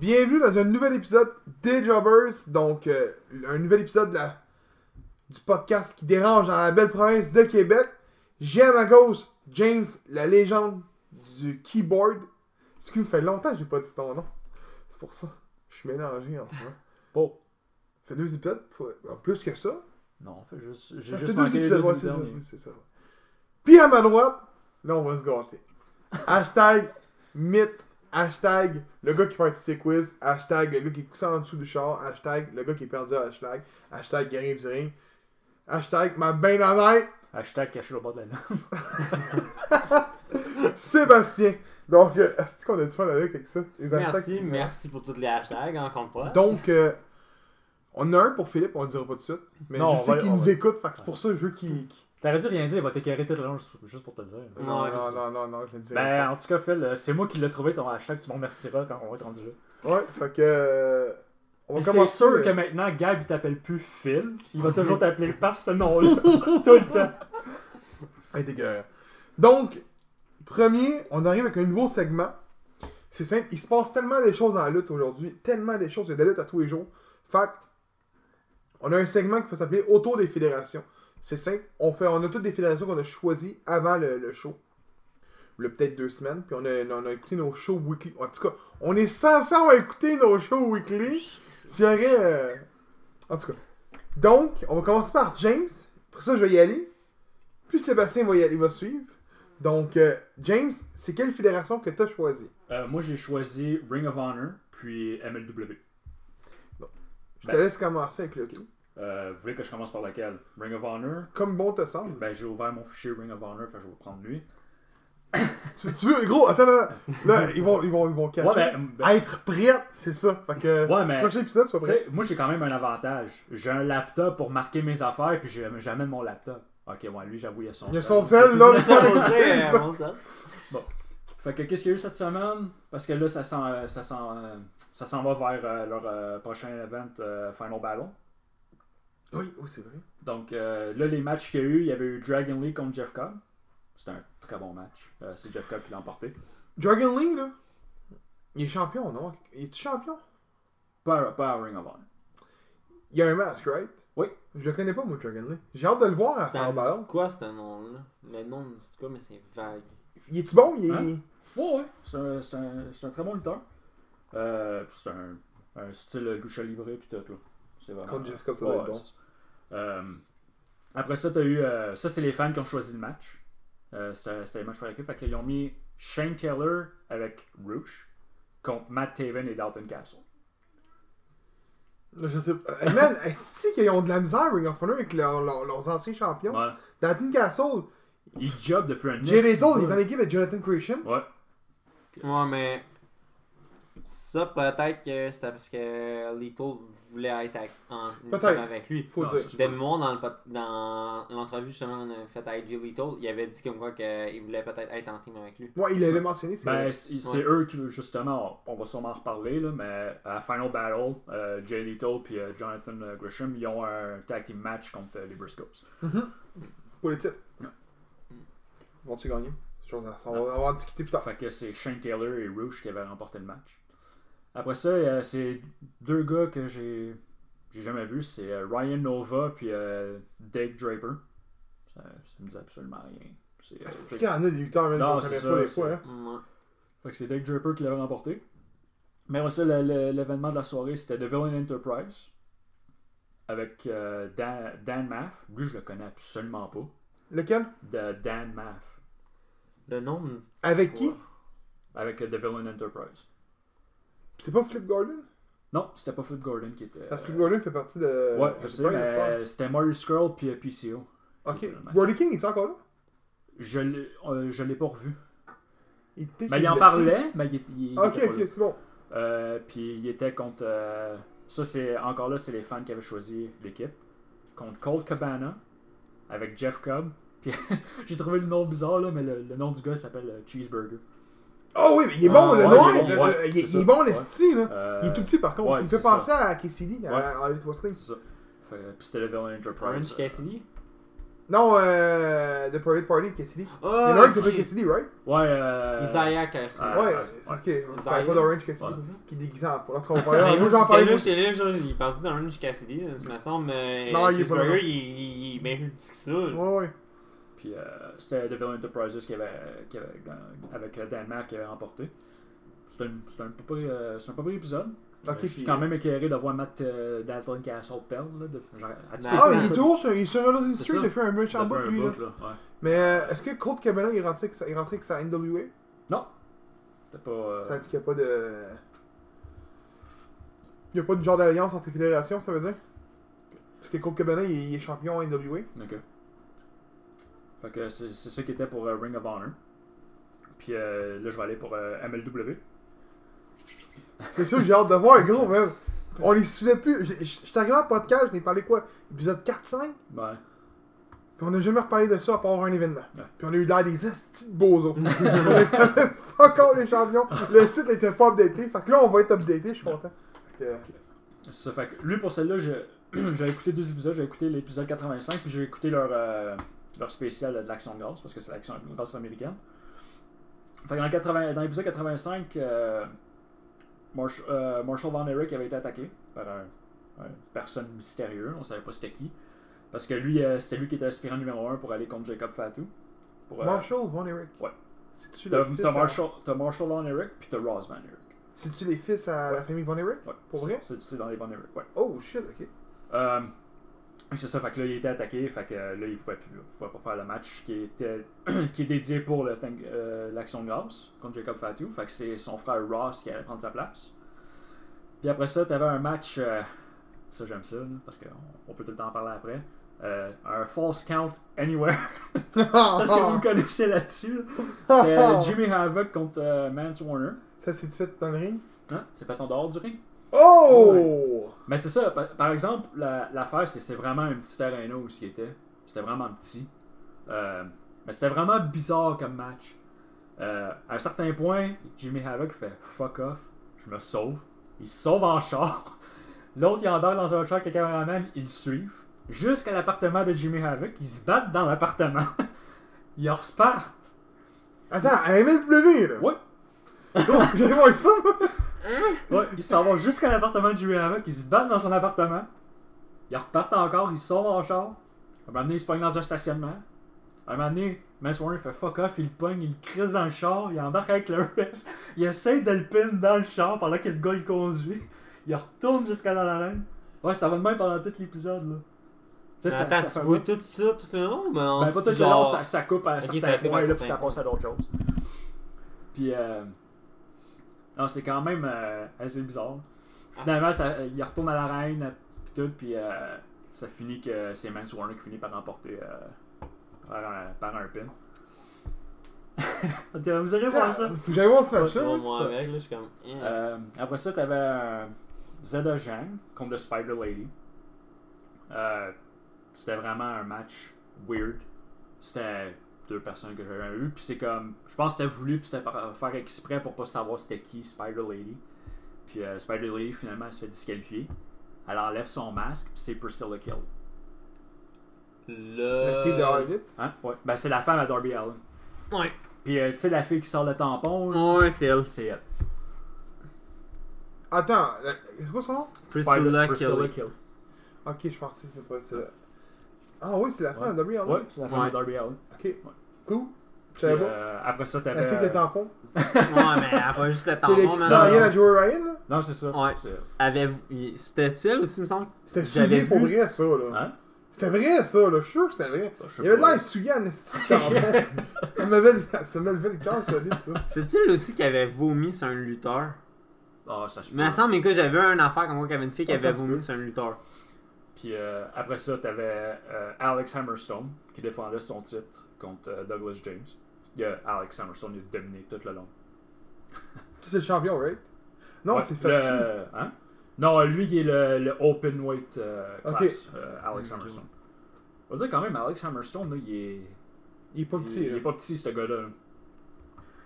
Bienvenue dans un nouvel épisode des Jobbers. Donc, euh, un nouvel épisode de la- du podcast qui dérange dans la belle province de Québec. J'ai à ma gauche James, la légende du keyboard. Ce qui me fait longtemps que j'ai pas dit ton nom? C'est pour ça. Je suis mélangé en ce moment. Bon. Fait deux épisodes, toi. En plus que ça. Non, fait juste, j'ai juste deux épisodes, ouais, ça, c'est ça. Puis à ma droite, là on va se gâter. Hashtag mythe, hashtag le gars qui fait tous ses quiz, hashtag le gars qui est en dessous du char, hashtag le gars qui est perdu à hashtag, hashtag guerrier du ring, hashtag ma honnête, Hashtag caché au bord de la. Sébastien. Donc, euh, est-ce qu'on a du fun avec, avec ça? Les Merci, merci pour tous les hashtags, encore une fois. Donc, euh, on a un pour Philippe, on le dira pas tout de suite. Mais Non, je sais qu'il nous va- écoute, c'est pour ça que je veux qu'il. qu'il- T'aurais dû rien dire, il va t'écœurer tout le long juste- pour te le dire. Non, Ouais, non, non, non, non, je le dirai Ben, pas. en tout cas, Phil, euh, c'est moi qui l'ai trouvé ton hashtag, tu m'en remercieras quand on va être rendu là. Ouais, fait que. euh, on C'est sûr euh, que maintenant, Gab, il t'appelle plus Phil. Il va toujours t'appeler par ce nom-là. tout le temps. Hey, dégueulasse. Donc, premier, on arrive avec un nouveau segment. C'est simple, il se passe tellement des choses dans la lutte aujourd'hui, tellement des choses, il y a des luttes à tous les jours. Fait que, on a un segment qui va s'appeler Autour des fédérations. C'est simple, on, fait, on a toutes des fédérations qu'on a choisies avant le, le show. A peut-être deux semaines, puis on a, on a écouté nos shows weekly. En tout cas, on est censé avoir écouté nos shows weekly. S'il y aurait. euh, En tout cas. Donc, on va commencer par James. Pour ça, je vais y aller. Puis Sébastien va y aller, va suivre. Donc, euh, James, c'est quelle fédération que tu as choisi Euh, moi, j'ai choisi Ring of Honor, puis MLW. Je te laisse commencer avec le tout. Euh, vous voulez que je commence par laquelle Ring of Honor? Comme bon te semble. Ben, j'ai ouvert mon fichier Ring of Honor, fait que je vais prendre lui. Tu, tu veux, gros, attends, là, là, ils vont, ils vont, ils vont catcher. Ouais, ben, ben, Être prête, c'est ça. Fait que, Ouais, mais- prochain épisode, sois prêt. moi j'ai quand même un avantage. J'ai un laptop pour marquer mes affaires, puis j'ai- j'amène mon laptop. Ok, ouais, lui j'avoue, il a son Il y a son sel, là, Je je commencerai, l'expliquer. euh, bon. Fait que qu'est-ce qu'il y a eu cette semaine? Parce que là, ça s'en euh, ça s'en, euh, ça s'en va vers euh, leur euh, prochain event euh, Final Battle. Oui, oui, c'est vrai. Donc euh, là, les matchs qu'il y a eu, il y avait eu Dragon Lee contre Jeff Cobb. C'était un très bon match. Euh, C'est Jeff Cobb qui l'a emporté. Dragon Lee, là, il est champion, non? Il est champion? Pas, pas à Ring of Honor. Il y a un masque, right? Oui. Je le connais pas, moi, Dragon Lee. J'ai hâte de le voir à Ça faire me dit quoi, ce nom-là? Le nom me dit quoi, mais c'est vague. Il est-tu bon? Il est. Hein? Ouais, ouais, c'est un, c'est un, c'est un très bon lutteur. Euh, puis c'est un, un style lucha libre puis tout là. C'est vraiment. Contre Jeff Cobb, ça doit être bon. Euh, après ça, t'as eu. euh, ça, c'est les fans qui ont choisi le match. Euh, c'était le match par équipe. Fait qu'ils ont mis Shane Taylor avec Roosh contre Matt Taven et Dalton Castle. Je sais pas. Hey, man, est-ce qu'ils ont de la misère, Ring of Honor, avec leur- leur- leurs anciens champions? Ouais. Dalton Castle, Il job depuis un Jay esti Lethal, il est dans l'équipe avec Jonathan Christian. Ouais. Ouais, mais. Ça, peut-être que c'était parce que Little voulait être avec- en avec lui. Faut Non, dire. c'est- De mémoire, dans, le pot- dans l'entrevue justement qu'on a faite avec Jay Little, il avait dit comme quoi qu'il voulait peut-être être en team avec lui. Ouais, il l'avait mentionné, c'est Ben, eux qui, justement, on, on va sûrement en reparler, là, mais à Final Battle, euh, Jay Lethal et Jonathan euh, Grisham, ils ont un tag team match contre euh, les Briscoes. Pour les titres. Ouais. Vont-tu gagner? Chose à- On va on va en discuter plus tard. Fait que c'est Shane Taylor et Rouge qui avaient remporté le match. Après ça, euh, c'est deux gars que j'ai j'ai jamais vus, c'est euh, Ryan Nova puis euh, Dave Draper. Ça, ça me dit absolument rien. C'est, euh, Est-ce fait, qu'il y en a des lutteurs, même, Non, qu'on c'est connaît ça, pas c'est- fois, hein? Fait que c'est Dave Draper qui l'avait remporté. Mais après ça, l'événement de la soirée, c'était The Villain Enterprise avec euh, Dan, Dan Maff. Lui, je le connais absolument pas. Lequel? De Dan Maff. Le nom me dit. Avec qui? Avec The Villain Enterprise. C'est pas Flip Gordon? Non, c'était pas Flip Gordon qui était. Que Flip Gordon fait partie de. Ouais, je sais, mais c'était Mario Scroll puis euh, PCO. Ok. Brody King, il est encore là? Je l'ai euh, je l'ai pas revu. Il, était- Mais il en parlait, mais il, il, il Ok, était pas ok, c'est bon. Euh, puis il était contre. euh, ça, c'est encore là, c'est les fans qui avaient choisi l'équipe. Contre Colt Cabana avec Jeff Cobb. Puis j'ai trouvé le nom bizarre, là, mais le, le nom du gars s'appelle Cheeseburger. Oh oui, mais il est Ah, bon, le ouais, nom, il est bon, le- ouais, il est- c'est il est bon, l'esti, là. Euh, Il est tout petit par contre. ouais, il me fait penser à Ouais. à Elite Wrestling. C'est ça. Fait- puis c'était le Villain Enterprise. Orange euh, Cassidy? Non, euh, The Private Party, Cassidy. Oh, Il y en a un qui ok. s'appelle Cassidy, right? Ouais, euh. Isaiah Cassidy. Ouais, ok. On Isaiah? parle pas d'Orange Cassidy, c'est ça? Qui est déguisé en. Parler. Moi, j'en parlais. là, moi. j'étais là, genre, il est parti dans Orange Cassidy, ça me semble, mais Non, il est pas il, est bien plus petit que ça. là. Ouais, ouais. Puis euh, c'était Devil Enterprises qui avait, qui avait avec euh, Dan Mack qui avait remporté. C'était un, un, peu euh, c'est un peu près épisode. Euh, je suis puis- quand même éclairé de voir Matt euh, Dalton Castle perdre. Là, de, genre, à tous Ah, mais il est toujours sur, il est sur ça. depuis un méchant ça bout, fait un lui, là. là, ouais. Mais euh, est-ce que Colt Cabana il est rentré avec sa, il est rentré avec sa NWA Non. C'était pas. euh, Ça veut dire qu'il n'y a pas de. Il n'y a pas de genre d'alliance entre les fédérations, ça veut dire? Parce que Colt Cabana il, il est champion NWA. Ok. Fait que c'est ça qui était pour euh, Ring of Honor. Puis euh, là, je vais aller pour euh, MLW. C'est sûr, j'ai hâte de voir, gros, même. On les suivait plus. Suis arrivé en podcast, je n'ai parlé quoi? Épisode 4-5 Ouais. Puis on n'a jamais reparlé de ça à part un événement. Ouais. Puis on a eu l'air des estis de bozos. on avait fuck all les champions. Le site n'était pas updaté. Fait que là, on va être updaté, je suis content. Fait que, C'est ça. Fait que lui, pour celle-là, j'ai écouté deux épisodes. J'ai écouté l'épisode 85, puis j'ai écouté leur, euh, leur spécial de l'Action de grâce, parce que c'est l'Action de grâce américaine. Fait que dans, 80 dans l'épisode 85, euh, Marsh- euh, Marshall Van Erich avait été attaqué par un, une personne mystérieuse. On savait pas c'était qui. Parce que lui, euh, c'était lui qui était aspirant numéro 1 pour aller contre Jacob Fatou. Pour, euh, Marshall Von Erich? Ouais. C'est-tu le fils t'as à... Marshall, Marshall Van Erich, puis t'as Ross Van Erich. C'est-tu les fils à la famille Von Erich? Ouais. Pour vrai? C'est dans les Van Erich, ouais. Oh shit, ok. Euh, c'est ça, fait que là, il était attaqué, fait que euh, là, il pouvait, plus, il pouvait pas faire le match qui était qui est dédié pour euh, l'action de grâce contre Jacob Fatou. Fait que c'est son frère Ross qui allait prendre sa place. Puis après ça, t'avais un match, euh, ça j'aime ça, là, parce qu'on on peut tout le temps en parler après. Euh, un false count anywhere. parce que vous me connaissez là-dessus. là. C'était Jimmy Havoc contre Mance Warner. Ça s'est fait dans le ring? Hein? C'est fait en dehors du ring. Oh Mais c'est ça, par, par exemple, la- l'affaire, c'est c'est vraiment un petit arena où il était. C'était vraiment petit. Euh, mais c'était vraiment bizarre comme match. Euh, à un certain point, Jimmy Havoc fait fuck off, je me sauve. Il se sauve en char. L'autre, il embarque dans un char avec le cameraman, ils le suivent. Jusqu'à l'appartement de Jimmy Havoc, ils se battent dans l'appartement. ils repartent. Attends, à MLW là Ouais. J'allais voir ça. Ouais, ils s'en vont jusqu'à l'appartement de Jimmy Havoc, ils se battent dans son appartement. Ils repartent encore, ils sortent en char. À un moment donné, ils se pognent dans un stationnement. À un moment donné, Mance Warner fait fuck off, il le pogne, il le crisse dans le char, il embarque avec le ref. Il essaie de le pin dans le char pendant que le gars il conduit. Il retourne jusqu'à dans l'arène. Ouais, ça va de même pendant tout l'épisode là. Tu sais, ça- attends, ça tu fait- vois tout ça tout le long, mais on ben, pas tout le long, genre- ça, ça coupe à un Ok, certain ça coupe à là, puis ça passe à d'autres choses. Puis, euh, non, c'est quand même euh, assez bizarre. Finalement, ça, il retourne à l'arène, puis tout, puis euh, ça finit que c'est Mance Warner qui finit par remporter euh, par, un, par un pin. Vous allez voir ça. Faut que j'aille voir ce match Bon, là. moi avec, là, je suis comme. eh. Euh, après ça, t'avais euh, Zeda Zhang contre The Spider Lady. Euh, c'était vraiment un match weird. C'était deux personnes que j'avais eu. Puis c'est comme. Je pense que c'était voulu, puis c'était faire exprès pour pas savoir c'était qui Spider Lady. Puis euh, Spider Lady, finalement, elle se fait disqualifier. Elle enlève son masque, puis c'est Priscilla Kill. Le... La fille de Harley? Hein? Ouais. Ben, c'est la femme à Darby Allen. Ouais. Puis, euh, tu sais, la fille qui sort le tampon, Ouais, c'est elle. c'est elle. Attends, la- c'est quoi son nom? Priscilla. Kill. Ok, je pensais que c'était pas ça. Ah oui, c'est la fin Ouais. de Darby Allin. Ouais, c'est la femme Ouais. de Darby Allen. Ok. Cool. Je Puis, savais pas. euh, après ça, La t'avais. fille de tampon. Ouais, mais elle a pas juste le tampon, man. dans rien non. à Joey Ryan là? Non, c'est ça. Ouais. C'est- Avait... C'était elle aussi, me semble? C'était J'avais souillé pour vu- vrai ça là. Hein? C'était vrai ça là, je suis sûr que c'était vrai. Il y avait de l'air souillé en esti de tampon. ça me levait le- ça me levait le cœur solide ça. C'est-tu elle aussi qui avait vomi sur un lutteur? Ah, ça se Mais il me semble, écoute, j'avais vu une affaire comme quoi qu'il y avait une fille qui avait vomi sur un lutteur. Puis euh, après ça, t'avais euh, Alex Hammerstone qui défendait son titre contre euh, Douglas James. Il y a Alex Hammerstone il a dominé tout le long. Tu c'est le champion, right? Non, Ouais, c'est fait. le- Hein? Non, lui, il est le, le open weight euh, class, euh, Alex Ok. Hammerstone. On va dire quand même, Alex Hammerstone, là, il est. Il est pas il, petit il là. est pas petit, ce gars-là.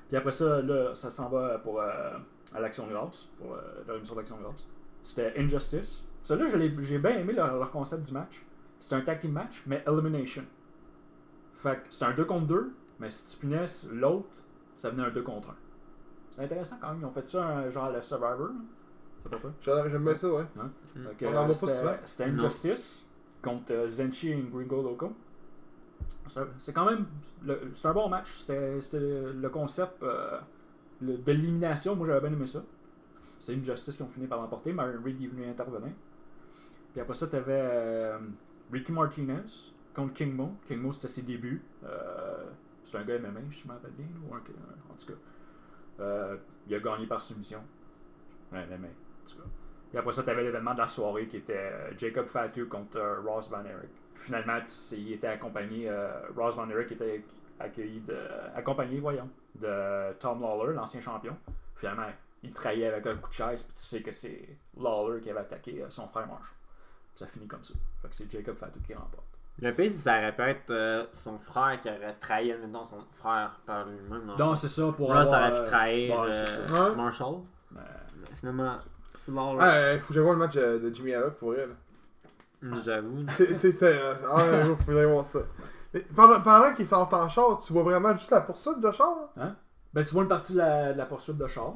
Puis après ça, là, ça s'en va pour euh, à l'Action grâce, pour euh, leur émission d'Action grâce. C'était Injustice. Celui-là, je l'ai- j'ai bien aimé leur, leur concept du match. C'était un tag team match, mais Elimination. Fait que c'était un 2 contre 2, mais si tu punais l'autre, ça venait un 2 contre 1. C'est intéressant quand même. Ils ont fait ça un, genre le Survivor. Ça? J'aime j'aime bien ça, ouais. On en voit pas c'était- souvent. C'était Injustice contre euh, Zenshi et Gringo Loco. C'est c'est quand même. le- C'est un bon match. C'était c'était le, concept euh, le- de l'élimination. Moi, j'avais bien aimé ça. C'est Injustice qui ont fini par l'emporter. Marion Reed est venu intervenir. Puis après ça, t'avais euh, Ricky Martinez contre King Mo. King Mo, c'était ses débuts. Euh, c'est un gars MMA, je me rappelle bien. ou un- en tout cas. Euh, il a gagné par soumission. MMA, en tout cas. Puis après ça, tu avais l'événement de la soirée qui était Jacob Fatu contre Ross Van Erich. Finalement, tu sais, il était accompagné, Ross Van Erich était accueilli de, accompagné, voyons, de Tom Lawler, l'ancien champion. Finalement, il trahit avec un coup de chaise, puis tu sais que c'est Lawler qui avait attaqué son frère Marshall. Ça finit comme ça. Fait que c'est Jacob Fatu qui remporte. Le pire, que ça aurait pu être euh, son frère qui aurait trahi, admettons, son frère par lui-même. non? Donc, c'est ça pour Là, avoir... ça aurait euh, pu trahir euh, ça. Ouais. Marshall. Mais- Finalement, c'est Lawler. Ah, euh, faut que j'aille voir le match euh, de Jimmy Havoc pour elle. J'avoue. C'est. c'est- c'est, euh, Ah, un jour, faut que j'aille voir ça. Mais pendant, pendant qu'ils sont en char, tu vois vraiment juste la poursuite de char. hein? Ben, tu vois une partie de la, de la poursuite de char.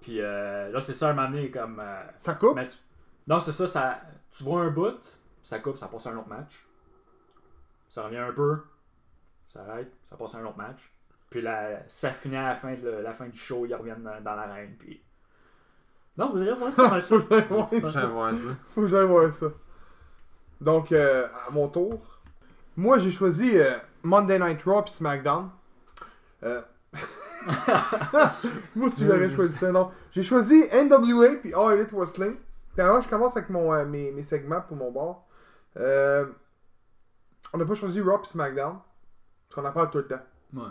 Puis euh, là, c'est ça, un moment donné, comme... euh, Ça coupe? Mais tu- Non, c'est ça, ça. Tu vois un bout, ça coupe, ça passe à un autre match. Ça revient un peu, ça arrête, ça passe à un autre match. Puis là, ça finit à la fin, de, la fin du show, ils reviennent dans, dans l'arène. Puis. Non, vous allez voir ça dans le Faut que j'aille voir ça. Faut que j'aille voir ça. Donc, euh, à mon tour. Moi, j'ai choisi euh, Monday Night Raw puis SmackDown. Euh... Moi aussi, j'aurais choisi ça. Non. J'ai choisi NWA puis All Elite Wrestling. Puis avant, je commence avec mon, euh, mes, mes segments pour mon bord. Euh, on n'a pas choisi Raw puis SmackDown. Parce qu'on en parle tout le temps. Ouais.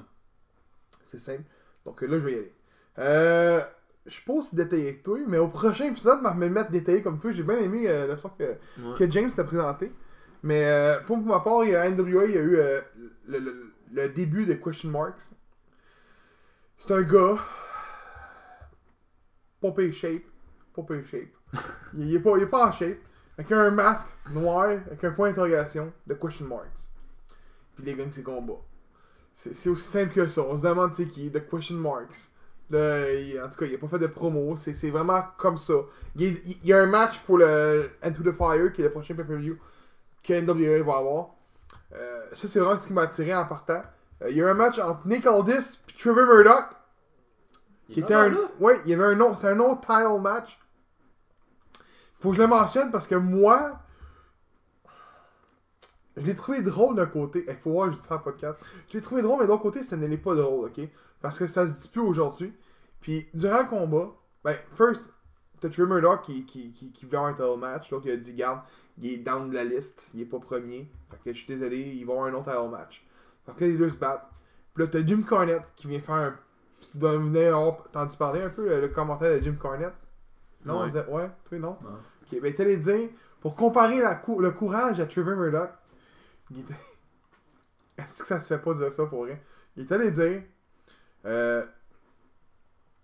C'est simple. Donc là, je vais y aller. Euh, je suis pas aussi détaillé que toi, mais au prochain épisode, je vais me mettre détaillé comme toi. J'ai bien aimé la façon que, Ouais. que James t'a présenté. Mais euh, pour, pour ma part, il y a NWA, il y a eu le, le- le début de Question Marks. C'est un gars. Pas shape. Pas shape. il, est pas, il est pas en shape. Avec un masque noir, avec un point d'interrogation de Question Marks. Puis il gagne ses combats. C'est aussi simple que ça. On se demande c'est qui, The Question Marks. Il- en tout cas, il a pas fait de promo. C'est vraiment comme ça. Il, y a- il y a un match pour le Into the Fire, qui est le prochain pay-per-view que NWA va avoir. Euh, ça, c'est vraiment ce qui m'a attiré en partant. Euh, il y a eu un match entre Nick Aldis et Trevor Murdoch. Qui était un. Ouais, il y avait un nom. C'est un nom title match. Faut que je le mentionne parce que moi. Je l'ai trouvé drôle d'un côté. Il faut voir, je dis ça en podcast. Je l'ai trouvé drôle, mais d'un côté, ça ne l'est pas drôle, ok? Parce que ça se dit plus aujourd'hui. Puis, durant le combat, ben, first, t'as Trevor Murdoch qui, qui, qui, qui un title match. L'autre, il a dit, garde, il est down de la liste. Il est pas premier. Fait que je suis désolé, il va avoir un autre title match. Fait que là, les deux se battent. Puis là, t'as Jim Cornette qui vient faire un. Tu dois venir avoir entendu parler un peu le, le commentaire de Jim Cornette? Non, Ouais. vous êtes- ouais, toi non? Non. Ok, ben t'allais dire, pour comparer le courage à Trevor Murdoch. Est-ce que ça se fait pas dire ça pour rien? Il est allé dire, euh,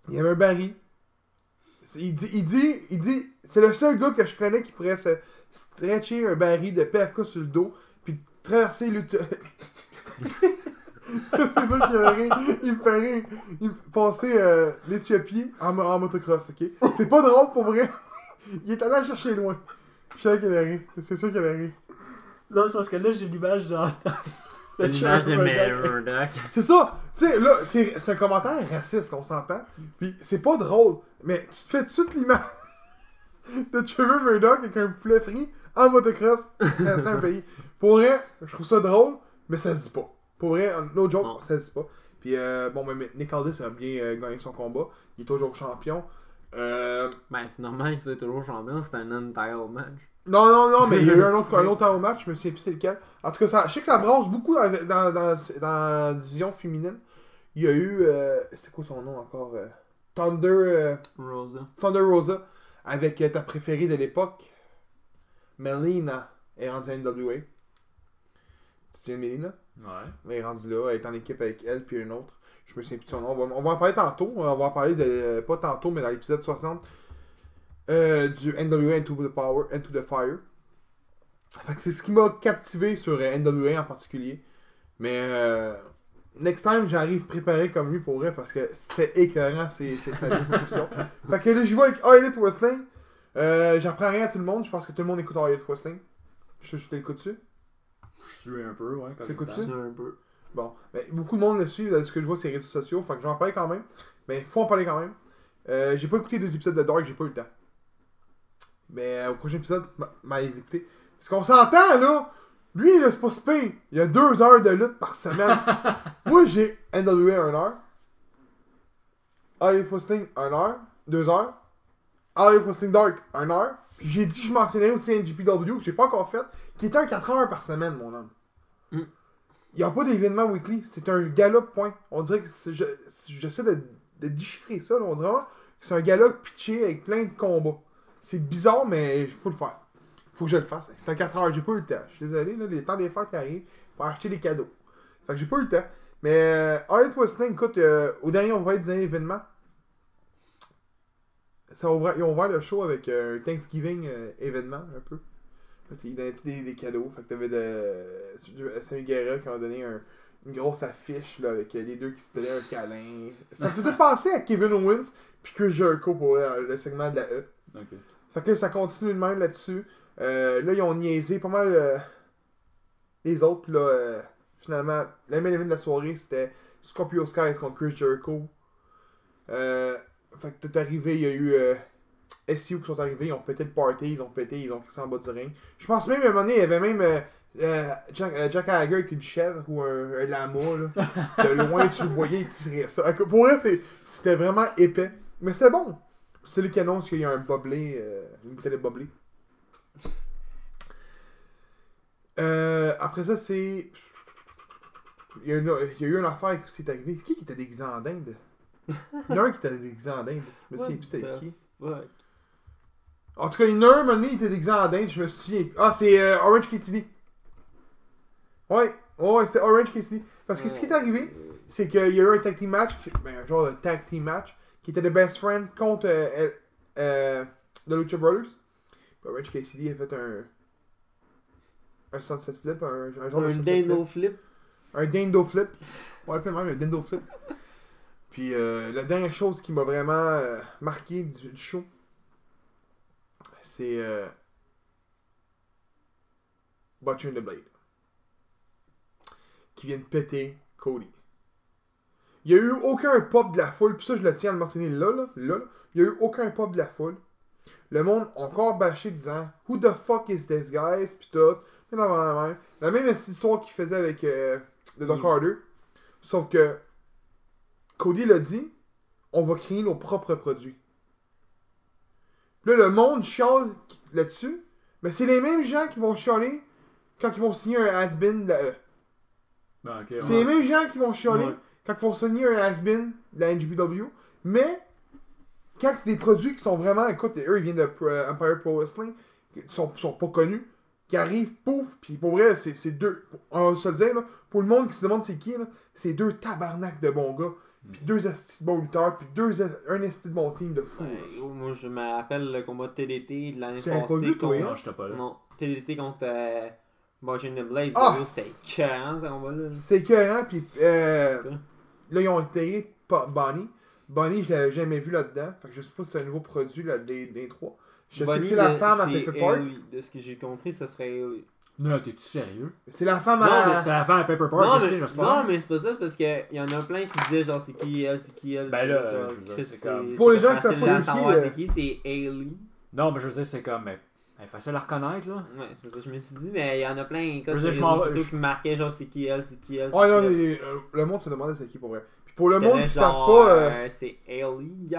il y avait un. C'est- Il dit, il dit, il dit, c'est le seul gars que je connais qui pourrait se stretcher un baril de PFK sur le dos, puis traverser le... c'est sûr qu'il a rire. Il me rire. Il passer euh, l'Éthiopie en motocross, ok? C'est pas drôle pour vrai. Il est allé la chercher loin. Je savais qu'elle allait rire. C'est sûr qu'elle allait rire. Non, c'est parce que là, j'ai l'image dans. L'image de Murdoch. C'est ça! Tu sais, là, c'est c'est un commentaire raciste, on s'entend. Puis c'est pas drôle, mais tu te fais tout de suite l'image de Trevor Murdoch avec un poulet frit en motocross dans un pays. Pour vrai, je trouve ça drôle, mais ça se dit pas. Pour vrai, no joke, ça se dit pas. Puis euh, bon, mais Nick Aldis a bien euh, gagné son combat. Il est toujours champion. Euh, Ben, c'est normal, il se fait toujours champion, c'est un non-title match. Non, non, non, mais il y a eu un autre, un autre au match, je me souviens plus c'est lequel. En tout cas, ça, je sais que ça brasse beaucoup dans, dans, dans, dans la division féminine. Il y a eu. Euh, c'est quoi son nom encore euh, Thunder, euh, Rosa. Thunder Rosa, avec euh, ta préférée de l'époque, Melina, est rendue à NWA. Tu te souviens de Melina? Ouais. Elle est rendue là, elle est en équipe avec elle, puis une autre. Je me souviens plus de son nom. On va, on va en parler tantôt. On va en parler de. euh, Pas tantôt, mais dans l'épisode 60 euh, du NWA Into the Power, Into the Fire. Fait que c'est ce qui m'a captivé sur euh, NWA en particulier. Mais euh, next time, j'arrive préparé comme lui pour vrai parce que c'était écœurant c'est, c'est sa description. fait que là, je vois avec All Elite Wrestling. Euh, j'apprends rien à tout le monde. Je pense que tout le monde écoute All Elite Wrestling. Je, je t'écoute dessus. Je suis un peu, ouais. Quand T'écoutes même. ça? C'est un peu. Bon, ben, beaucoup de monde le suit, là, ce que je vois, c'est les réseaux sociaux, fait que j'en parle quand même. Mais faut en parler quand même. Euh, j'ai pas écouté deux épisodes de Dark, j'ai pas eu le temps. Mais euh, au prochain épisode, m'a- les écouté. Parce qu'on s'entend, là, lui, là, c'est pas si pire. Il y a deux heures de lutte par semaine. Moi, j'ai NWA 1 heure. All Wrestling 1 heure, 2 heures. All Wrestling Dark 1 heure. Puis j'ai dit que je mentionnerais aussi NGPW, que j'ai pas encore fait, qui est un 4 heures par semaine, mon homme. Mm. N'y a pas d'événement weekly, c'est un gala, point. On dirait que j'essaie de, déchiffrer ça, on dirait que c'est un gala pitché avec plein de combats. C'est bizarre, mais il faut le faire. faut que je le fasse. C'est un 4 heures, j'ai pas eu le temps. Je suis désolé, là, les temps des fêtes arrivent pour acheter des cadeaux. Fait que j'ai pas eu le temps. Mais euh, Elite Wrestling, écoute, euh, au dernier, on va être dernier événement. Ça a ouvert- ils ont ouvert le show avec euh, un Thanksgiving euh, événement, un peu. Que Ils donnaient tous des, des cadeaux. Fait que t'avais de Sammy Guerra qui a donné un- une grosse affiche là, avec euh, les deux qui se donnaient un câlin. Ça me faisait penser à Kevin Owens puis Chris Jericho pour euh, le segment de la E. Fait que ça continue de même là-dessus. Euh, là, ils ont niaisé pas mal euh, les autres. Puis là, euh, finalement, la main de la soirée, c'était Scorpio Skies contre Chris Jericho. Euh, fait que tout arrivé, il y a eu euh, SU qui sont arrivés, ils ont pété le party, ils ont pété, ils ont crissé en bas du ring. Je pense même à un moment donné, il y avait même euh, euh, Jack, euh, Jack Hager avec une chèvre ou un, un lama. Là. De loin, tu le voyais, il tirait ça. Pour vrai, c'est- c'était vraiment épais. Mais c'est bon. C'est lui qui annonce qu'il y a un boblé, euh, une bouteille de boblé. Euh, après ça, c'est. Il y, a une- il y a eu une affaire qui s'est arrivée. Qui qui était déguisé en dinde Il y en a un qui était déguisé en dinde. Je me souviens plus c'était qui. Fuck. En tout cas, il y en a un, un moment donné, il était déguisé en dinde. Je me souviens. Ah, c'est euh, Orange Cassidy. Ouais, ouais, c'était Orange Cassidy. Parce que ce qui est arrivé, c'est qu'il y a eu un tag team match, ben, un genre de tag team match, qui était The Best Friend contre euh, euh, The Lucha Brothers. Puis Orange Cassidy a fait un. Un sunset flip, un, un genre de Un dino flip. un dindo flip. Ouais, même un dindo flip. Puis euh, la dernière chose qui m'a vraiment euh, marqué du, du show, c'est euh, Butcher and the Blade. Qui vient de péter Cody. Il n'y a eu aucun pop de la foule, puis ça je le tiens à le mentionner là, là, là. Il n'y a eu aucun pop de la foule. Le monde encore bâché disant Who the fuck is this guys? Puis tout. Non, non. La même histoire qu'il faisait avec euh, The Doc Mm. Harder. Sauf que Cody l'a dit on va créer nos propres produits. Puis là, le monde chiale là-dessus. Mais c'est les mêmes gens qui vont chialer quand ils vont signer un has-been de la E. Ben, C'est ouais. les mêmes gens qui vont chialer Ouais. quand ils vont signer un has-been de la NGPW. Mais quand c'est des produits qui sont vraiment. Écoute, eux, ils viennent de euh, Empire Pro Wrestling, qui sont, sont pas connus, qui arrivent, pouf, puis pour vrai, c'est deux. On va se le dire, là, pour le monde qui se demande c'est qui, c'est deux tabarnaks de bons gars, puis deux astis de bons lutteurs, puis deux, un esti de bon team de fou. Ouais, moi, je me rappelle le combat de TDT de l'année passée. pas vu, toi, contre- hein? Non, j'étais pas là. Non, TDT contre euh, the Blaze. Ah! C'était écœurant, ce combat-là. C'était écœurant, puis euh, là, ils ont intégré Bonnie. Bonnie, je l'avais jamais vu là-dedans, fait que je sais pas si c'est un nouveau produit là, des, des trois. Je sais que Bonnie, c'est la femme à c'est Paper Park. De ce que j'ai compris, ça serait. Non, t'es-tu sérieux? C'est la femme Non, à. C'est la fin à Paper Park Non, mais, j'espère. non, mais c'est pas ça, c'est parce qu'il y en a plein qui disaient genre c'est qui elle, c'est qui elle. Ben c'est là, genre, je c'est comme- Pour les c'est gens qui savent pas c'est qui, euh, c'est qui, c'est Haley. Non, mais je veux dire, c'est comme. Elle est facile à reconnaître, là. Ouais, c'est ça, je me suis dit, mais il y en a plein Je comme sociaux je- qui marquaient genre c'est qui elle, c'est qui elle. c'est Ouais, non, euh, le monde se demandait c'est qui pour vrai. Puis pour le monde qui savent pas. euh, c'est Haley, guys.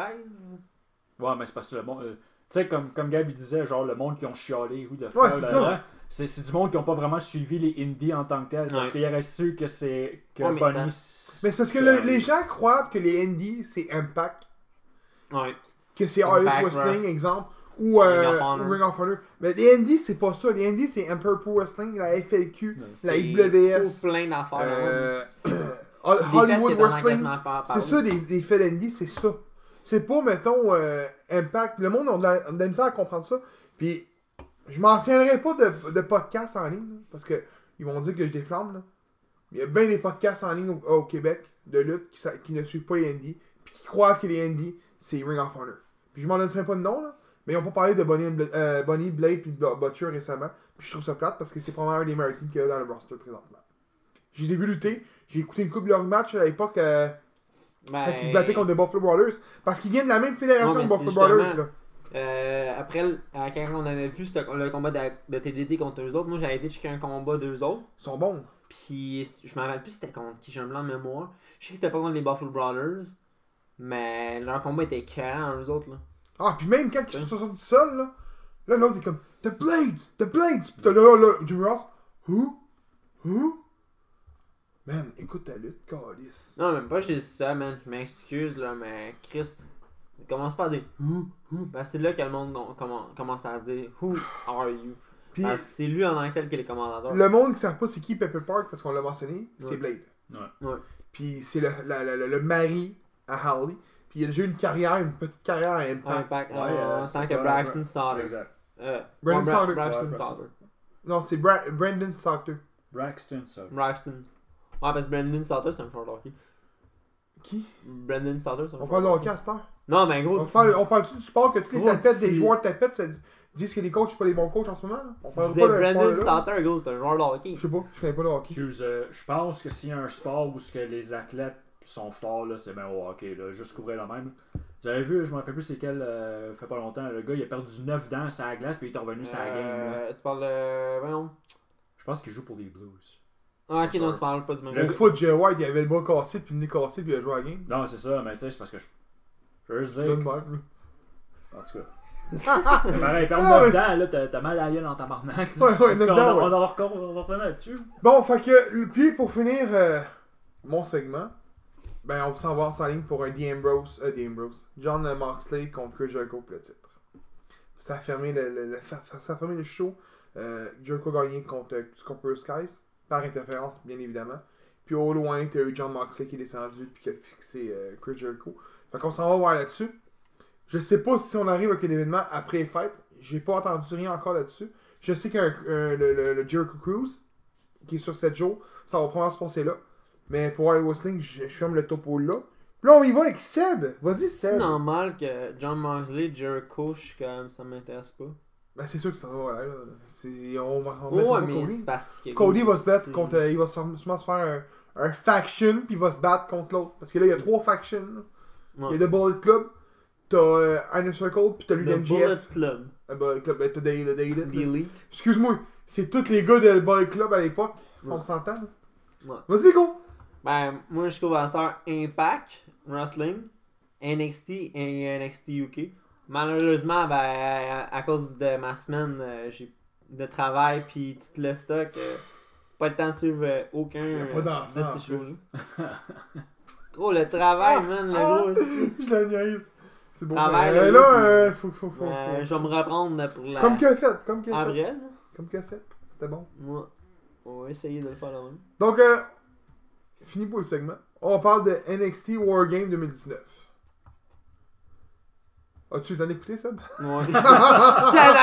Ouais, mais c'est parce que le monde. tu sais, comme, comme Gabi disait, genre, le monde qui ont chialé, ou de Ouais, c'est ça. C'est c'est du monde qui ont pas vraiment suivi les indies en tant que tel. Parce qu'il aurait su que c'est. Que Ouais, mais c'est- Mais c'est parce que le- les gens croient que les indies c'est Impact, Ouais. que c'est All Wrestling, exemple, ou euh, Ring of Ring of Honor. Mais les indies c'est pas ça. Les indies c'est Emperor Pro Wrestling, la FLQ, la IWS, plein d'affaires. euh, Hollywood Wrestling. C'est ça des, des faits d'indie, c'est ça. C'est pas, mettons, euh, Impact. Le monde a de la, a de la misère à comprendre ça. Puis, je m'en tiendrai pas de, de podcast en ligne, là, parce que ils vont dire que je déflamme, là. Il y a bien des podcasts en ligne au, au Québec de lutte qui, ne suivent pas les Indies, puis qui croient que les Indies, c'est Ring of Honor. Puis je m'en donnerai pas de nom, là, mais ils ont pas parlé de Bonnie, euh, Bonnie Blade puis Butcher récemment. Puis je trouve ça plate parce que c'est probablement un des meilleurs teams qu'il y a dans le roster présentement. Je les ai vus lutter. J'ai écouté une couple de leurs matchs à l'époque euh, Ben, quand ils se battaient contre les Buffalo Brothers. Parce qu'ils viennent de la même fédération que Buffalo Brothers. Là. Euh, après, à- quand on avait vu le combat de, de TDD contre eux autres, moi j'avais été checker un combat d'eux autres. Ils sont bons. Puis je me rappelle plus c'était contre qui, j'ai un blanc de mémoire. Je sais que c'était pas contre les Buffalo Brothers. Mais leur combat était carré eux autres là. Ah, puis même quand ils sont sortis sol, là, là l'autre est comme The Blades! The Blades! Puis là, là, là, Jimmy Ross. Who? Who? Man, écoute ta lutte, calice. Non, même pas juste ça, man. Je m'excuse là, mais Chris, commence pas à dire Who? Who? Ben, c'est là que le monde non, commence à dire Who are you? Puis Parce que c'est lui en tant que tel qui est le commandant. le monde qui ne savent pas c'est qui Pepper Park, parce qu'on l'a mentionné, c'est Ouais. Blade. Ouais. Ouais. Puis c'est le, la- la- la- le mari à Harley. Puis il a déjà eu une carrière, une petite carrière à Impact. Impact Ouais, en euh, tant c'est que pas- Braxton Sauter. Exact. Euh, Brandon Bra-. Braxton Ouais, Braxton. Non, c'est Bra- Brandon Stockton. Braxton, ça. Braxton. Ouais, parce que Brandon Sauter, c'est un joueur de hockey. Qui? Brandon un On parle de hockey à cette heure? Non, mais gros, On tu- parle, on parle-tu du sport que toutes les Gros, tapettes des tu- joueurs de tapettes disent que les coachs sont pas les bons coachs en ce moment? Là? On parle disais pas de Brandon. Sauter, gros, c'est un joueur de hockey. Je sais pas, je connais pas le hockey. Excuse, euh, je pense que s'il y a un sport où ce que les athlètes sont forts, là, c'est bien au hockey. Là, juste couvrir le même. J'avais vu, je me rappelle plus c'est quel, euh, fait pas longtemps, le gars il a perdu 9 dents sur la glace puis il est revenu sur la game. là. Euh, tu parles de. Voyons. Je pense qu'il joue pour les Blues. Ah, ok, non, tu parles pas du même gars. foot, Jay White, il avait le bras cassé, puis le nez cassé, puis il a joué à la game. Non, c'est ça, mais tu sais, c'est parce que je. Je veux juste C'est dire. le même, là. En tout cas. Pareil, perdre Ah, 9 ouais. dents, là, t'as t'as mal à la gueule dans ta marnaque. Ouais, ouais, neuf dents, ouais. On va recom- on va revenir là-dessus. Bon, fait que, puis pour finir euh, mon segment, ben on s'en va en ligne pour un The Ambrose, euh, The Ambrose, John Moxley contre Chris Jericho pour le titre. Ça a fermé le, le- le- fa- ça a fermé le show. Euh, Jericho a gagné contre euh, Scorpio Skies, par interférence, bien évidemment. Puis au loin, t'as eu John Moxley qui est descendu puis qui a fixé euh, Chris Jericho. Fait qu'on s'en va voir là-dessus. Je sais pas si on arrive avec un événement après les fêtes. J'ai pas entendu rien encore là-dessus. Je sais un- un- le, le- le Jericho Cruise qui est sur 7 jours. Ça va probablement se passer là. Mais pour Wild Wrestling, je, je ferme le topo là. Puis là, on y va avec Seb. Vas-y, C'est Seb. normal que John Moxley, Jericho, je suis comme ça m'intéresse pas. Ben, c'est sûr que ça va, là. là. C'est- On va, on va Ouais, mettre mais Cody. c'est parce que. Cody va se battre contre. euh, il va sûrement se faire un, un faction, puis il va se battre contre l'autre. Parce que là, il y a trois factions. là. Il y a The Bullet Club, t'as euh, Inner Circle, puis t'as Le Bullet. Club. Le Bullet Club, ben, t'as The, the, the Elite, The là. Elite. Excuse-moi, c'est tous les gars de Bullet Club à l'époque. On s'entend, là? Ouais. Vas-y, go! Ben, moi, je trouve à Star Impact Wrestling, NXT et NXT UK. Malheureusement, ben, à, à cause de ma semaine, euh, j'ai de travail puis tout le stock, euh, pas le temps de suivre euh, aucun euh, de ces shows-là. Gros, le travail, man, le Ah! gros. c'est- Je la niaise. C'est bon. Travail, là, faut, faut, faut, faut- je vais me reprendre pour la. Comme que fait, comme que En fait. Comme que fait. C'était bon. On va essayer de le faire là même. Donc, euh, fini pour le segment. On parle de NXT Wargame 2019. As-tu le temps d'écouter, Seb? Ouais. Ça,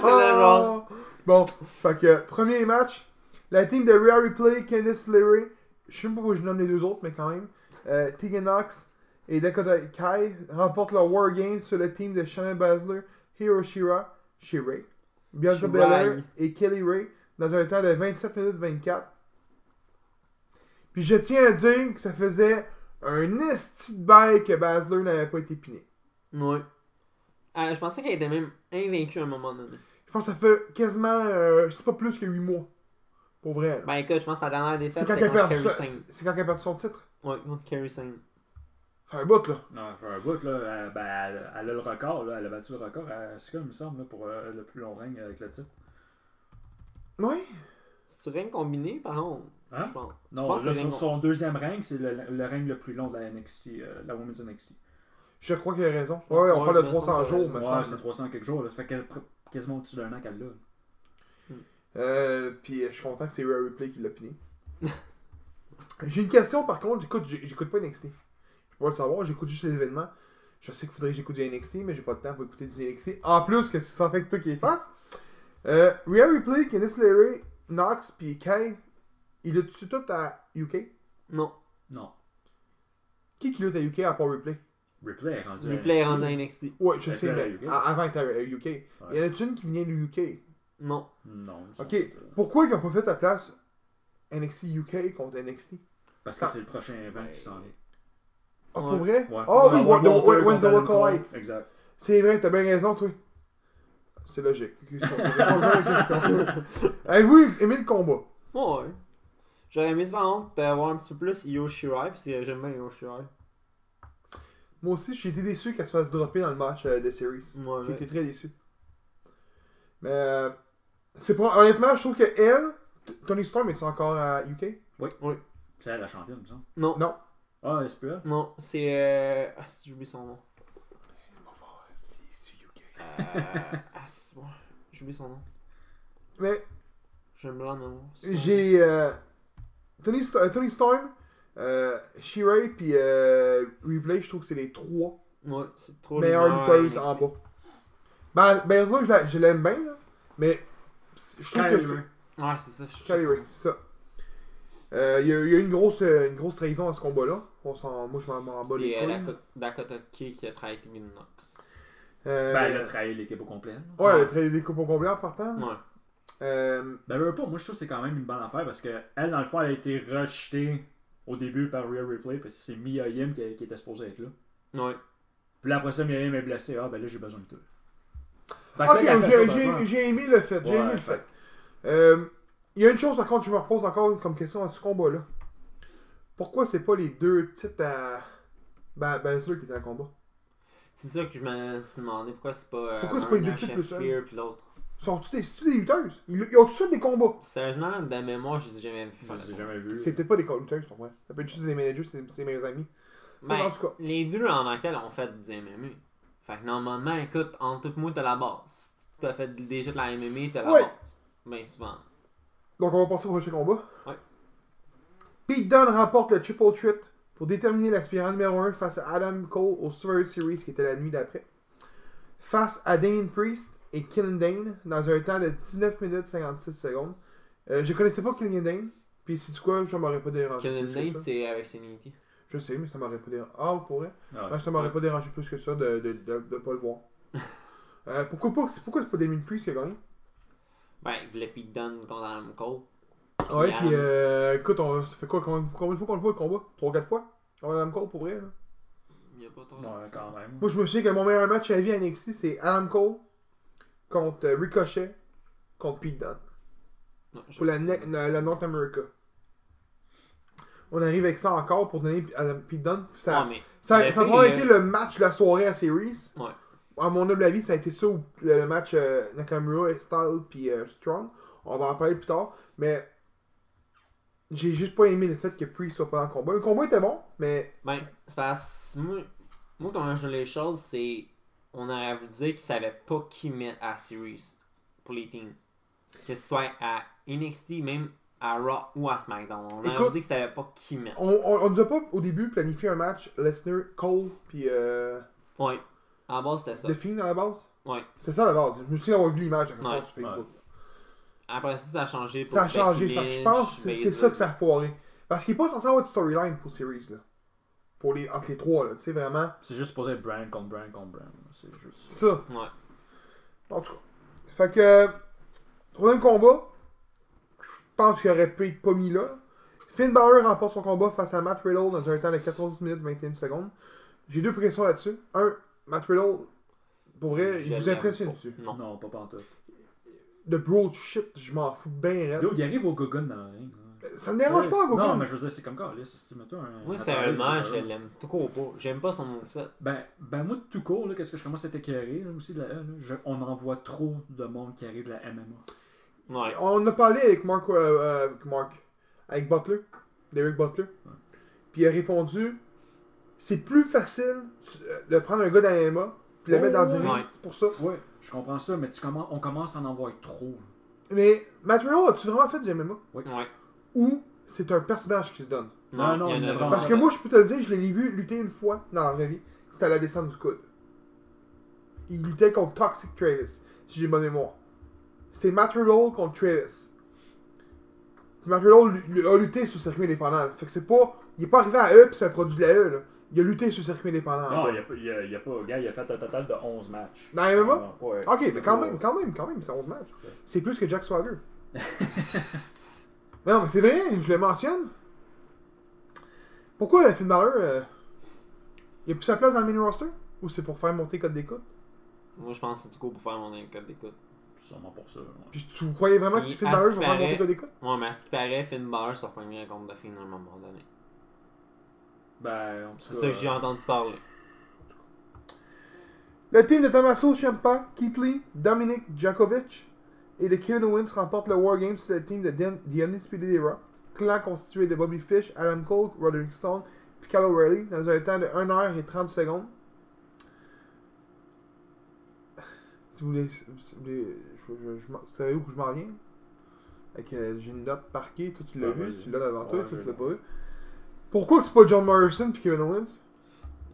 genre. Bon, fait que, premier match. La team de Rhea Replay, Candice LeRae, je sais même pas pourquoi je nomme les deux autres, mais quand même. Euh, Tegan Knox et Dakota Kai remportent leur Wargame sur le team de Shayna Baszler, Hiroshira, Shirai, Bianca. Belair et Kelly Ray dans un temps de 27 minutes 24. Puis je tiens à dire que ça faisait un esti de bail que Baszler n'avait pas été piné. Ouais. Euh, je pensais qu'elle était même invaincue à un moment donné. Je pense que ça fait quasiment, euh, c'est pas plus que 8 mois. Pour vrai. là. Ben écoute, je pense que la dernière défaite c'est quand elle a contre perdu Kerry sa- Sane. c'est quand elle a perdu son titre? Ouais, contre Kerry Sane. C'est un bout, là. Non, elle fait un bout, là. Elle, ben, elle, elle a le record, là. Elle a battu le record à ce il me semble, là, pour euh, le plus long règne avec le titre. Oui. C'est rien combiné, par contre. Hein? Je pense. je Non, pense là, que c'est sur rien- son deuxième règne, c'est le, le règne le plus long de la NXT, euh, la Women's NXT. Je crois qu'il a raison. Ouais, que on parle de il me 300 semble jours, que- me Ouais, c'est 300 quelques jours, là. Ça fait quas- quasiment au-dessus d'un an qu'elle l'a. Euh, puis je suis content que c'est Rare Replay qui l'a piné. J'ai une question par contre, j'écoute, j'écoute pas NXT. Je peux pas le savoir, j'écoute juste les événements. Je sais qu'il faudrait que j'écoute du NXT, mais j'ai pas de temps pour écouter du NXT. En plus que c'est censé être toi qui les fasses. Euh, Rhea Replay, Candice LeRae, Knox, puis Kai il lutte-tu tout à UK Non. Non. Qui qui lutte à UK à part Replay? Replay est rendu. à Replay est NXT. rendu à NXT. Ouais, je sais, mais UK. a- avant, il était à UK. Il y en a-tu une qui vient du UK Non. Non. Ok, pourquoi ils n'ont pas fait ta place NXT UK contre NXT Parce que Ah. c'est le prochain event qui s'en vient. Ah, Ouais. pour vrai. Oh vas oui, avoir When's the Work Exact. C'est vrai, t'as bien raison, toi. C'est logique. Avez-vous aimé le combat? Ouais. J'aurais aimé ça, par contre, d'avoir un petit peu plus Io Shirai, parce que j'aime bien Io Shirai. Moi aussi, j'ai été déçu qu'elle se fasse dropper dans le match euh, de Series. Ouais, J'ai été très déçu. Mais euh, c'est pas honnêtement, je trouve que elle, Tony Storm est encore à UK C'est elle la championne, semble. Non. Non. Ah, SPA Non, c'est. Euh... Ah, si j'oublie son nom. C'est pas fort, c'est c'est UK. Euh... ah, c'est bon. J'oublie son nom. Mais J'aime blanc, non. j'ai euh, Tony, St- euh, Tony Storm, euh, Shirai puis euh, Replay, je trouve que c'est les trois Ouais, c'est trop meilleures lutteurs en bas. Ben, ben ça, je la- je l'aime bien, là, mais je trouve que c'est. Ouais, c'est ça. je- Kylie Ray, c'est ça. Euh, Il y, a- il y a une grosse, euh, une grosse trahison à ce combat-là. On s'en- moi, je m'en bats les C'est euh, couilles. Dakota- Dakota Kay qui a avec Kevin Knox. Euh, Ben, elle a trahi l'équipe au complet. là. Ouais, elle a Ouais. trahi les coupes au complet en partant. Ouais. Euh, Ben, veux pas, moi je trouve que c'est quand même une bonne affaire parce que elle, dans le fond, elle a été rejetée au début par Rhea Replay parce que c'est Mia Yim qui, qui était supposée être là. Ouais. Puis là, après ça, Mia Yim est blessée. Ah, ben là, j'ai besoin de toi. Ok, j'ai- aimé le fait. J'ai Ouais, aimé le fait-. Euh, Il y a une chose, par contre, je me repose encore comme question à ce combat-là. Pourquoi c'est pas les deux titres à. Ben, ben, c'est là qui était en combat? C'est ça que je me suis demandé. Pourquoi c'est pas. euh, Pourquoi c'est pas les deux titres plus puis l'autre? Sont-tu des, c'est-tu des lutteuses? Ils, ils ont tous fait des combats. Sérieusement, de mémoire, je les ai jamais vus Je les ai jamais vus. C'est peut-être pas des lutteuses, pour moi. Ça peut être juste des managers, c'est ses meilleurs amis. Ben, en tout cas. les deux en tant que tel ont fait du MMA. Fait que normalement, écoute, en tout moi, t'as la base. Si tu as fait déjà de la MMA, t'as la Ouais. base. Ben souvent. Donc, on va passer au prochain combat. Ouais. Pete Dunne remporte le Triple Threat pour déterminer l'aspirant numéro 1 face à Adam Cole au Survivor Series qui était la nuit d'après. Face à Damien Priest et Killian Dane dans un temps de 19 minutes 56 secondes. Euh, je connaissais pas Killian Dane. Puis c'est du quoi, ça m'aurait pas dérangé. Killian plus que Dane, ça. c'est avec Sanity. Je sais, mais ça m'aurait pas dérangé. Ah, pour vrai? Ah, Ouais, ça m'aurait pas dérangé plus que ça de, de, de, de pas le voir. Euh, pourquoi pas? c'est- Pourquoi c'est pas Damien Priest qui a gagné? Ben, il voulait Pete Dunne contre Adam Cole. Ouais, Adam- puis euh, écoute, on, ça fait quoi? Combien, de fois qu'on le voit le combat? 3-4 fois? On Adam Cole pour vrai, là. Il y a pas trop Ouais, de quand même. Moi, je me souviens que mon meilleur match à vie à NXT, c'est Adam Cole contre euh, Ricochet contre Pete Dunne. Non, Pour la, North America. On arrive avec ça encore pour donner à Pete Dunne. Ça, mais ça, été le match de la soirée à Series. Ouais. À mon humble avis, ça a été ça, le match euh, Nakamura, Style puis euh, Strong. On va en parler plus tard. Mais j'ai juste pas aimé le fait que Priest soit pas dans le combat. Le combat était bon, mais Ben, c'est parce moi, moi, comment je vois les choses, c'est. On aurait voulu dire qu'ils savaient pas qui mettre à Series pour les teams. Que ce soit à NXT, même à Raw ou à SmackDown. On aurait Écoute, voulu dire qu'ils savaient pas qui mettre. on, on, on nous a pas au début planifié un match Lesnar, Cole puis euh, Ouais. À la base, c'était ça. The Fiend à la base? Ouais. C'est ça à la base. Je me souviens d'avoir vu l'image à quelque Ouais, sur Facebook. Après ça, ça a changé. Pour Ça a changé. Je pense que c'est ça que ça a foiré. Parce qu'il n'est pas censé avoir de storyline pour Series. Là. Pour les, entre les trois. là. Tu sais, vraiment. C'est juste supposé être brand contre brand contre brand. C'est juste. Ça. Ouais. En tout cas. Fait que. Troisième combat. Je pense qu'il aurait pu être pas mis là. Finn Balor remporte son combat face à Matt Riddle dans un temps de 14 minutes 21 secondes. J'ai deux questions là-dessus. Un, Matt Riddle, pour vrai, il vous impressionne dessus. Non. Non, pas pantoute. De bro shit, je m'en fous bien raide. Yo, il arrive au Gogun dans le ring. là. Ça me dérange pas, Goku. Non, mais je veux dire, c'est comme quand, là, mets toi un. Moi, un sérieusement, je l'aime tout court pas. J'aime pas son moveset. Ben, ben moi, tout court, là, qu'est-ce que je commence à être écœuré, là, aussi, de la, là, je- on en voit trop de monde qui arrive de la MMA. Ouais. On a parlé avec Mark, euh, euh, avec Mark, avec Butler, Derek Butler. Puis il a répondu c'est plus facile euh, de prendre un gars d'AMA puis le Oh, mettre dans un ouais. ring. C'est pour ça. Ouais, je comprends ça, mais tu commen- on commence à en voir trop. Mais Matt Riddle, as-tu vraiment fait du MMA Ouais. Ou c'est un personnage qui se donne Non, non, il y en il y en a vraiment. Parce que moi, je peux te le dire, je l'ai vu lutter une fois dans la vraie vie. C'était à la descente du coude. Il luttait contre Toxic Travis, si j'ai bonne mémoire. C'est Matt Riddle contre Travis. Riddle lui a lutté sur le circuit indépendant. là. Fait que c'est pas. Il est pas arrivé à E puis c'est un produit de la E. Là. Il a lutté sur le circuit indépendant. Non, il a, pas- il, a, a pas. Gars, il a fait un total de 11 matchs. Dans MMA? Ah, ouais. Ok, mais quand Ouais. même, quand même, quand même, c'est 11 matchs. C'est plus que Jack Swagger. mais non, mais c'est vrai, je le mentionne. Pourquoi euh, Finn Balor, euh, il a plus sa place dans le main roster? Ou c'est pour faire monter code d'écoute Moi, je pense que c'est tout court pour faire mon code d'écoute. Sûrement pour ça. ouais. Puis tu vous croyez vraiment que c'est Finn Balor qui va faire monter code d'écoute Ouais, mais à ce qui paraît, Finn Balor se reprendrait contre The Fiend à un moment donné. Ben, C'est ça que j'ai entendu parler. Le team de Tommaso Ciampa, Keith Lee, Dominic Djokovic et de Kevin Owens remporte le War Games sur le team de Den- The Undisputed Era, clan constitué de Bobby Fish, Adam Cole, Roderick Stone puis Kyle O'Reilly dans un temps de 1h30 secondes. Si vous voulez, si vous voulez- je, je, je, m'en- vous savez où que je m'en viens? Avec, euh, J'ai une note parquée, toi tu l'as Ouais, vu, tu l'as devant toi, Ouais, toi je tu l'as pas vu. Pourquoi que c'est pas John Morrison puis Kevin Owens?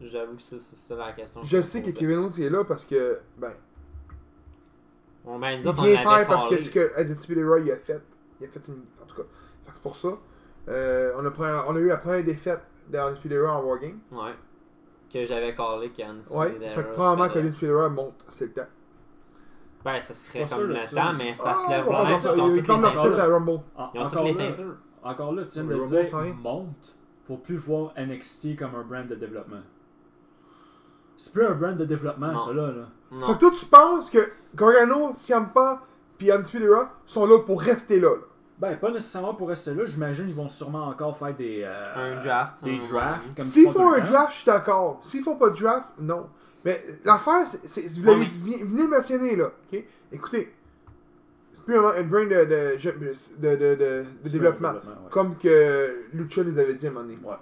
J'avoue que c'est ça la question. Je sais que. Kevin Owens est là parce que, ben, Bon, ben, nous autres, on vient avait faire parce que ce que Era il a fait. Il a fait une. En tout cas. C'est pour ça. Euh, on, a pris on a eu la première défaite d'Undisputed Era en Wargame. Ouais. Que j'avais callé quand Ouais. Fait que probablement que Undisputed Era monte. C'est le temps. Ben, ça serait Pas comme sûr le ça. temps, mais c'est parce que Ah, le on problème, c'est ça. qu'ils ont toutes les ceintures. titre à Rumble. en- Ils ont toutes encore les là, ceintures. encore là, tu viens Le de Rumble, dire, monte. Faut plus voir NXT comme un brand de développement. C'est plus un brand de développement, ça là. là. Fait Non. que toi, tu penses que Gargano, Ciampa, puis Era sont là pour rester là. là? Ben, pas nécessairement pour rester là. J'imagine qu'ils vont sûrement encore faire des. euh, Un draft. Des un moment drafts. S'ils font un temps. draft, je suis d'accord. S'ils font pas de draft, non. Mais l'affaire, c'est, vous l'avez venez le mentionner là. ok? Écoutez, c'est plus un, un brain de, de, de, de, de- de C'est développement. un développement, ouais. Comme que Lucha nous avait dit à un moment donné. Ouais.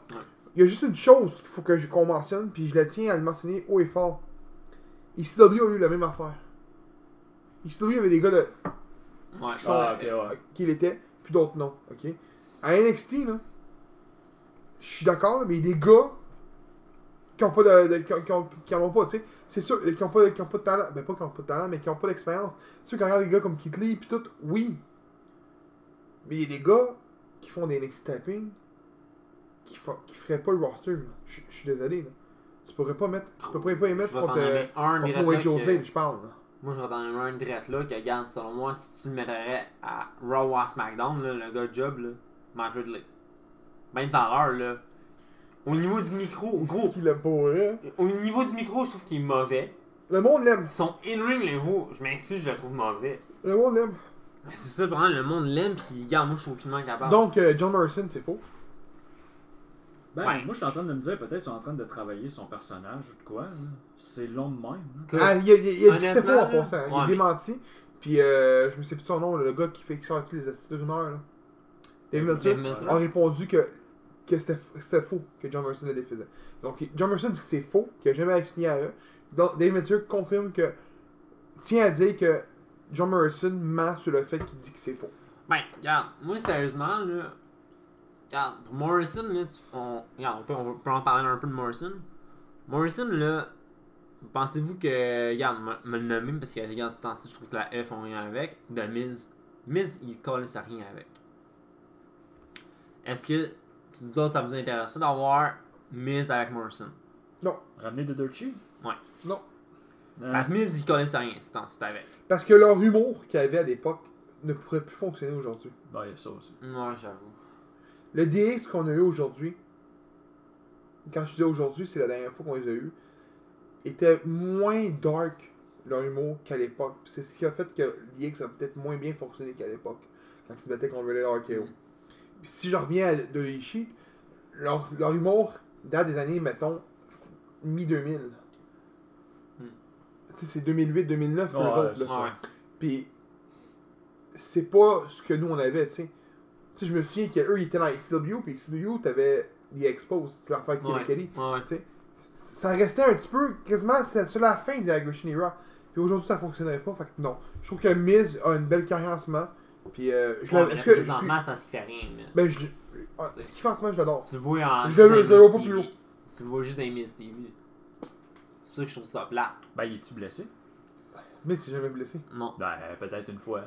Il y a juste une chose qu'il faut que je- qu'on mentionne, puis je la tiens à le mentionner haut et fort. ECW a eu la même affaire. ECW avait des gars de, Ouais. qui sont, Ah, ok, ouais. euh, qui l'étaient, puis d'autres non. ok À NXT, là, je suis d'accord, mais il y a des gars qui ont pas de, de- qui, ont- qui ont- qui en ont pas, tu sais. C'est sûr, qui ont pas, qui ont pas de talent. Ben, pas qui ont pas de talent, mais qui ont pas d'expérience. C'est sûr, quand on regarde des gars comme Kit Lee, puis tout, oui. Mais il y a des gars qui font des NXT tapping qui, font, qui feraient pas le roster, là. Je je suis désolé, là. Tu pourrais pas mettre, tu pourrais pas y mettre contre, euh, un contre là José, je parle, là. Moi, je vais t'en nommer un direct là que, regarde, selon moi, si tu le mettrais à Raw à SmackDown, là, le gars de job, là, Matt Ridley. Même dans l'heure, là. Au niveau du micro, gros, qu'il pourrait. au niveau du micro, je trouve qu'il est mauvais. Le monde l'aime. Son in-ring, le gros, je m'excuse, je le trouve mauvais. Le monde l'aime. Mais c'est ça, vraiment, le monde l'aime, pis regarde, moi, je suis aucunement capable. Donc, euh, John Morrison, c'est faux. Ben, Ouais. moi, je suis en train de me dire, peut-être qu'ils sont en train de travailler son personnage ou de quoi. là. C'est long de même. Que- Ah, il a, il a- il a dit que c'était faux en passant. Il ouais, a mais- démenti. Puis, euh, je me sais plus son nom, le gars qui fait qui sort toutes les astuces de rumeurs. Là. Dave Meltzer a répondu que, que c'était c'était faux que John Morrison le défaisait. Donc, John Morrison dit que c'est faux, qu'il n'a jamais signé à eux. Donc, Dave Meltzer confirme que. tient à dire que John Morrison ment sur le fait qu'il dit que c'est faux. Ben, regarde, moi sérieusement, là. Regarde, pour Morrison, là, tu, on, regarde, on peut, on peut en parler un peu de Morrison. Morrison, là, pensez-vous que. Regarde, me, me le nommer parce que, regarde, ce temps-ci, je trouve que la F ont rien avec. De Miz. Miz, il colle ça rien avec. Est-ce que. Vous autres, ça vous intéresse d'avoir Miz avec Morrison? Ramener de Dirty Ouais. Non. Euh, Parce que Miz, il ça rien, ce temps-ci avec. Parce que leur humour qu'il y avait à l'époque ne pourrait plus fonctionner aujourd'hui. ben, il y a ça aussi. Ouais, j'avoue. Le DX qu'on a eu aujourd'hui, quand je dis aujourd'hui, c'est la dernière fois qu'on les a eu, était moins dark leur humour qu'à l'époque. C'est ce qui a fait que le DX a peut-être moins bien fonctionné qu'à l'époque, quand ils se battaient contre Red RKO. Puis si je reviens à de Ishii, leur, leur humour date des années, mettons, mi-2000. Hmm. Tu sais, c'est 2008-2009, eux Ouais, autres, c'est là. ça. Ouais. Puis c'est pas ce que nous on avait, tu sais. Tu sais, je me souviens qu'eux ils étaient dans XW, puis XW t'avais des expos, tu l'affaire Kelly Ouais. Kelly. Ouais. Tu sais, ça restait un petit peu, quasiment, c'était sur la fin de Aggression Era. Puis aujourd'hui ça fonctionnerait pas, fait que non. Je trouve que Miz a une belle carrière en ce moment. Puis euh, je Ouais, que- présentement, parce qu'il fait rien, mais. Ben, je. ah, ce qu'il fait en ce moment, je l'adore. Tu le vois en. Je le vois pas plus haut. Tu le vois juste dans les Miss TV. C'est pour ça que je trouve ça plate. Ben, il est-tu blessé? Mais c'est jamais blessé. Non. Ben, peut-être une fois.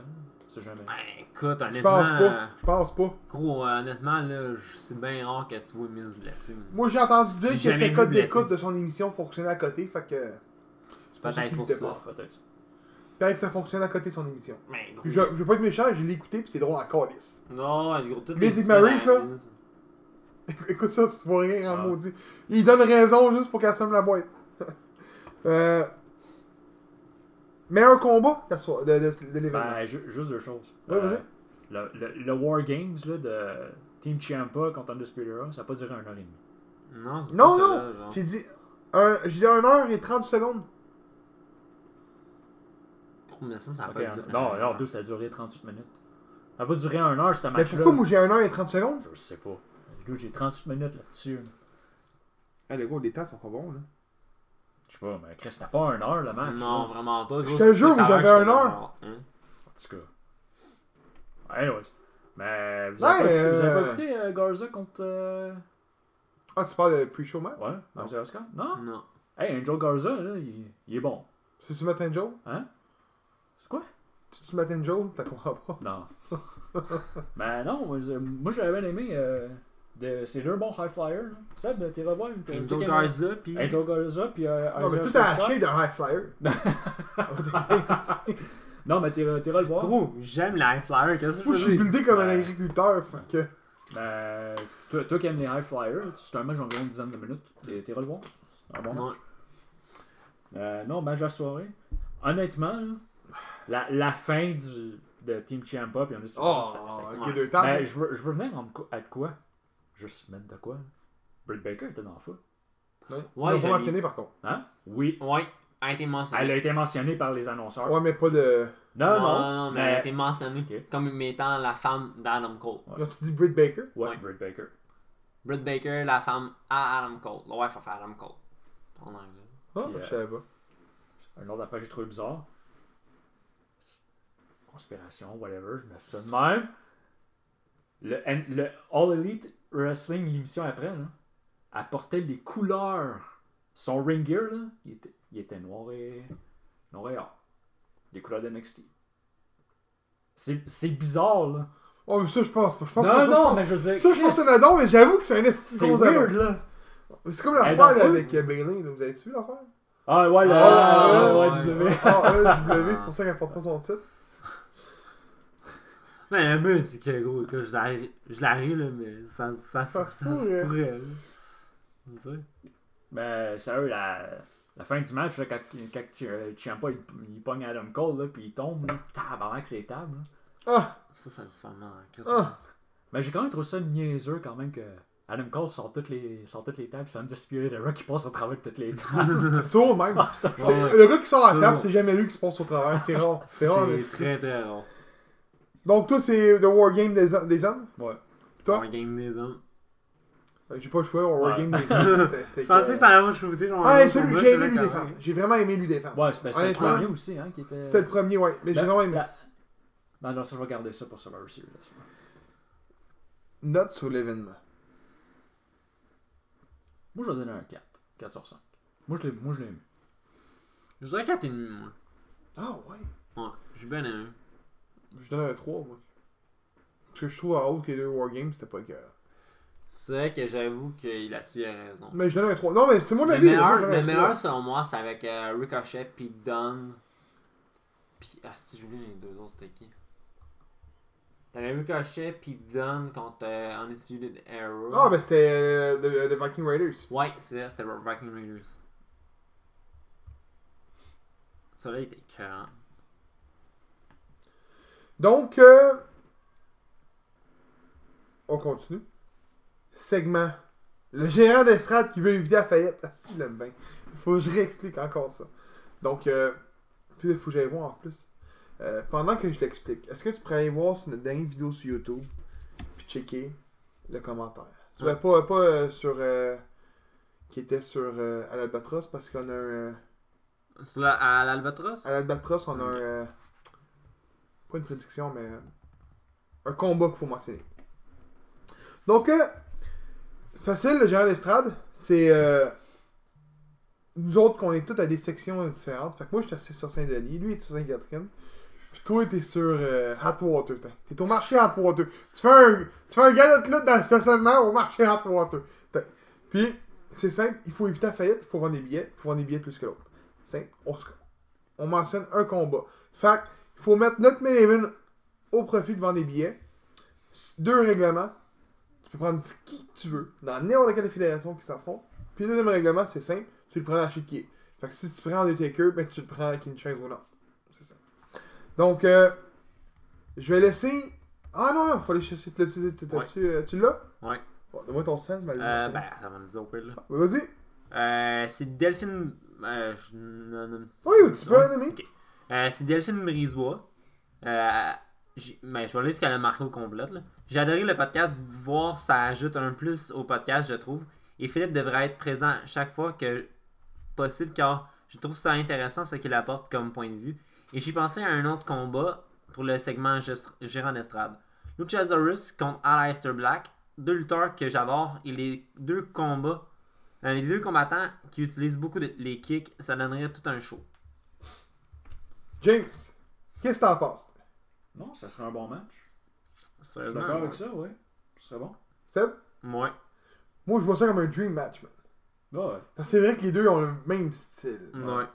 C'est jamais. Ben, écoute, Je honnêtement, pense pas. Je pense pas. gros, euh, honnêtement, là, je- c'est bien rare que tu vois Miz blessé. Moi, j'ai entendu dire que ses codes d'écoute de son émission fonctionnaient à côté, fait que. C'est pour ça peut-être pour ça. pas. Peut-être. Que ça fonctionne à côté de son émission. Ben, gros. Je, je veux pas être méchant, je l'ai écouté, puis c'est drôle en calice. Non, gros, toutes Music Maurice, là. Écoute ça, tu vas rire en Ah. maudit. Il donne raison juste pour qu'elle somme la boîte. euh... Meilleur combat de, de, de- de l'événement. Ben, ju- juste deux choses. Ouais, vas-y. le, le, le War Games là, de Team Ciampa contre Undisputed Era, ça a pas duré un heure et demie. Non, c'est non, non, j'ai dit, un, j'ai dit 1 heure et 30 secondes. Mais ça, ça a Ok, pas duré. non, non, deux, ça a duré 38 minutes. Ça a pas duré un heure, ce Mais match-là. pourquoi moi j'ai 1 heure et 30 secondes? Je sais pas. J'ai 38 minutes là-dessus. là. Ah, les gars, les temps sont pas bons, là. Je sais pas, mais Chris, c'était pas un heure le match. Non, là. vraiment pas. Je te c'est jure, j'avais un heure. hein. En tout cas. Anyways. Mais vous Ouais, avez, pas, écouté- vous avez euh, pas écouté euh, Garza contre. euh, Ah, tu parles de pre-show match? Ouais, Non. Non? Non. Hey, Angel Garza, là, il, il est bon. C'est-tu Matin Joe Hein? C'est quoi? C'est-tu Matin Joe T'as comprends pas. Non. ben non, moi, j'avais bien aimé. Euh, de, c'est deux bons high flyers. là. Seb, t'es revoir une Angel Garza, pis. Angel Garza, puis euh, Non, mais Isaiah tout Sharp. shape d'un high flyer. Non, mais t'es t'es le voir. Gros, j'aime les high flyers, qu'est-ce que Moi, je suis buildé comme un agriculteur, fait que. Ben, toi, toi qui aimes les high flyers, c'est un match d'environ une dizaine de minutes. T'es t'es le voir. C'est un bon Non. match. Euh, non, match de la soirée. Honnêtement, là, la, la fin du, de Team Ciampa, puis on est Oh, c'était- c'était- ok, Ouais. Ben, je veux, je veux venir en à de quoi? Juste mettre de quoi? Britt Baker était dans le foot. Ouais, Ouais, l'a pas mentionné par contre. Hein? Oui. Ouais, a été mentionné. Elle a été mentionnée par les annonceurs. Ouais, mais pas de. Non, non, non, non, mais elle a été mentionnée comme étant la femme d'Adam Cole. Ouais. Là, tu dis Britt Baker? Ouais, Ouais. Britt Baker. Britt Baker, la femme à Adam Cole. Le wife of Adam Cole. En anglais. Ah, Puis, euh, je savais pas. Un autre affaire que j'ai trouvé bizarre. Conspiration, whatever, je mets ça de même. Le, le All Elite Wrestling, l'émission après, là, elle portait les couleurs. Son ring gear, là, il était, il était noir et. noir et or. Les couleurs de NXT. C'est bizarre, là. Oh, mais ça, je pense pas. Je pense non, non, mais je veux dire. Ça, je pense que c'est un mais j'avoue que c'est un esti C'est gros weird, là. C'est comme l'affaire avec euh, Bailey, là. Vous avez vu l'affaire? Ah, ouais, le. Ah, ouais, ouais, W. Ah, c'est pour ça qu'elle porte pas son titre. Mais le mieux, c'est que gros, que je la je la ris, là, mais ça, ça, Ça ça, se ça pourrait. se pourrait. là. Tu sais? Mais sérieux, la, la fin du match, là, quand, quand euh, Ciampa il, il pogne Adam Cole, là, puis il tombe, là, tabarnak, c'est table. là. Ah, Ça, ça se fait mal. Qu'est-ce ah. Mais j'ai quand même trouvé ça niaiseux quand même que Adam Cole sort toutes les, sort toutes les tables, c'est Undisputed Era qui passe au travers de toutes les tables. C'est toujours le même. Ah, c'est un- C'est- Ouais. Le gars qui sort à la table, c'est jamais lui qui se passe au travers. C'est rare. C'est rare. C'est très très rare. Donc, toi, c'est The Wargame des, des hommes Ouais. Toi? Un game des hommes. Euh, J'ai pas le choix, on Ouais. Wargame des hommes. C'était- c'était Je pensais que- que ça allait shooter genre. Ah, celui j'ai aimé lui même. J'ai vraiment aimé lui des femmes. Ouais, c'est c'est le premier aussi, hein, qui était. C'était le premier, ouais. Mais j'ai vraiment aimé. la- Ben non, ça, je vais garder ça pour Survivor Series. Note sur l'événement. Moi, je vais donner un 4. 4 sur 5. Moi, je l'ai moi, je l'ai aimé. Je dirais 4,5 moi. Ah, ouais. Ouais, j'ai bien aimé. Je donne un 3, moi. Parce que je trouve en haut que les deux Wargames, c'était pas écœurant. C'est vrai que j'avoue qu'il a su raison. Mais je donne un 3. Non, mais c'est mon Le avis. meilleur, le meilleur 3. selon moi, c'est avec euh, Ricochet puis Dunn. Puis, ah, si j'oublie les deux autres, c'était qui? T'avais Ricochet puis Dunn contre euh, Undisputed Era. Ah, ben c'était euh, The, The Viking Raiders. Ouais, c'est ça, c'était Viking Raiders. Ça là, il était écœurant. Donc, euh, on continue. Segment. Le gérant d'estrade qui veut éviter la faillite. Ah, si, je l'aime bien. Il faut que je réexplique encore ça. Donc, euh, puis il faut que j'aille voir en plus. Euh, pendant que je l'explique, est-ce que tu pourrais aller voir sur notre dernière vidéo sur YouTube puis checker le commentaire? Tu Ouais. pas, pas euh, sur. euh, qui était sur euh, à l'Albatros parce qu'on a un. à l'Albatros? à l'Albatros, on a un. Pas une prédiction, mais. euh, un combat qu'il faut mentionner. Donc, euh, facile, le gérant d'estrade, c'est. euh, nous autres, qu'on est tous à des sections différentes. Fait que moi, j'étais sur Saint-Denis, lui, est sur Sainte-Catherine. Puis toi, t'es sur euh. T'es- au marché Atwater. Tu fais un, tu fais un galop lutte dans le stationnement au marché Atwater. Puis, c'est simple, il faut éviter la faillite, il faut vendre des billets, il faut vendre des billets plus que l'autre. Simple, on, se- on mentionne un combat. Fait que, il faut mettre notre minimum au profit de vendre des billets. Deux règlements. Tu peux prendre qui tu veux, dans n'importe quelle fédération qui s'affronte. Puis le deuxième règlement, c'est simple, tu le prends à qui est. Fait que si tu prends Undertaker, ben tu le prends avec une chaise roulante. C'est ça. Donc, euh, je vais laisser. Ah non, non, faut aller chercher. Tu, tu, tu, tu, Ouais. tu, euh, tu l'as? Ouais. Bon, Donne-moi ton sel, aller Euh, ben, ça va me dire au pire, là. Ben, Vas-y. Euh, c'est Delphine. Euh, je un petit- Oui, tu peux un ami. Euh, c'est Delphine Brisebois. Euh, ben, je vais lire ce qu'elle a marqué au complète. là. J'ai adoré le podcast, voir ça ajoute un plus au podcast, je trouve. Et Philippe devrait être présent chaque fois que possible car je trouve ça intéressant ce qu'il apporte comme point de vue. Et j'ai pensé à un autre combat pour le segment gérant d'estrade. Luchasaurus contre Aleister Black, deux lutteurs que j'adore et les deux combats, euh, les deux combattants qui utilisent beaucoup de, les kicks, ça donnerait tout un show. James, qu'est-ce que t'en penses Non, ça serait un bon match. Je suis d'accord avec ça, ouais. Ce serait bon. Seb? Ouais. Moi, je vois ça comme un dream match, man. Ah ouais. Parce que c'est vrai que les deux ont le même style. Ouais.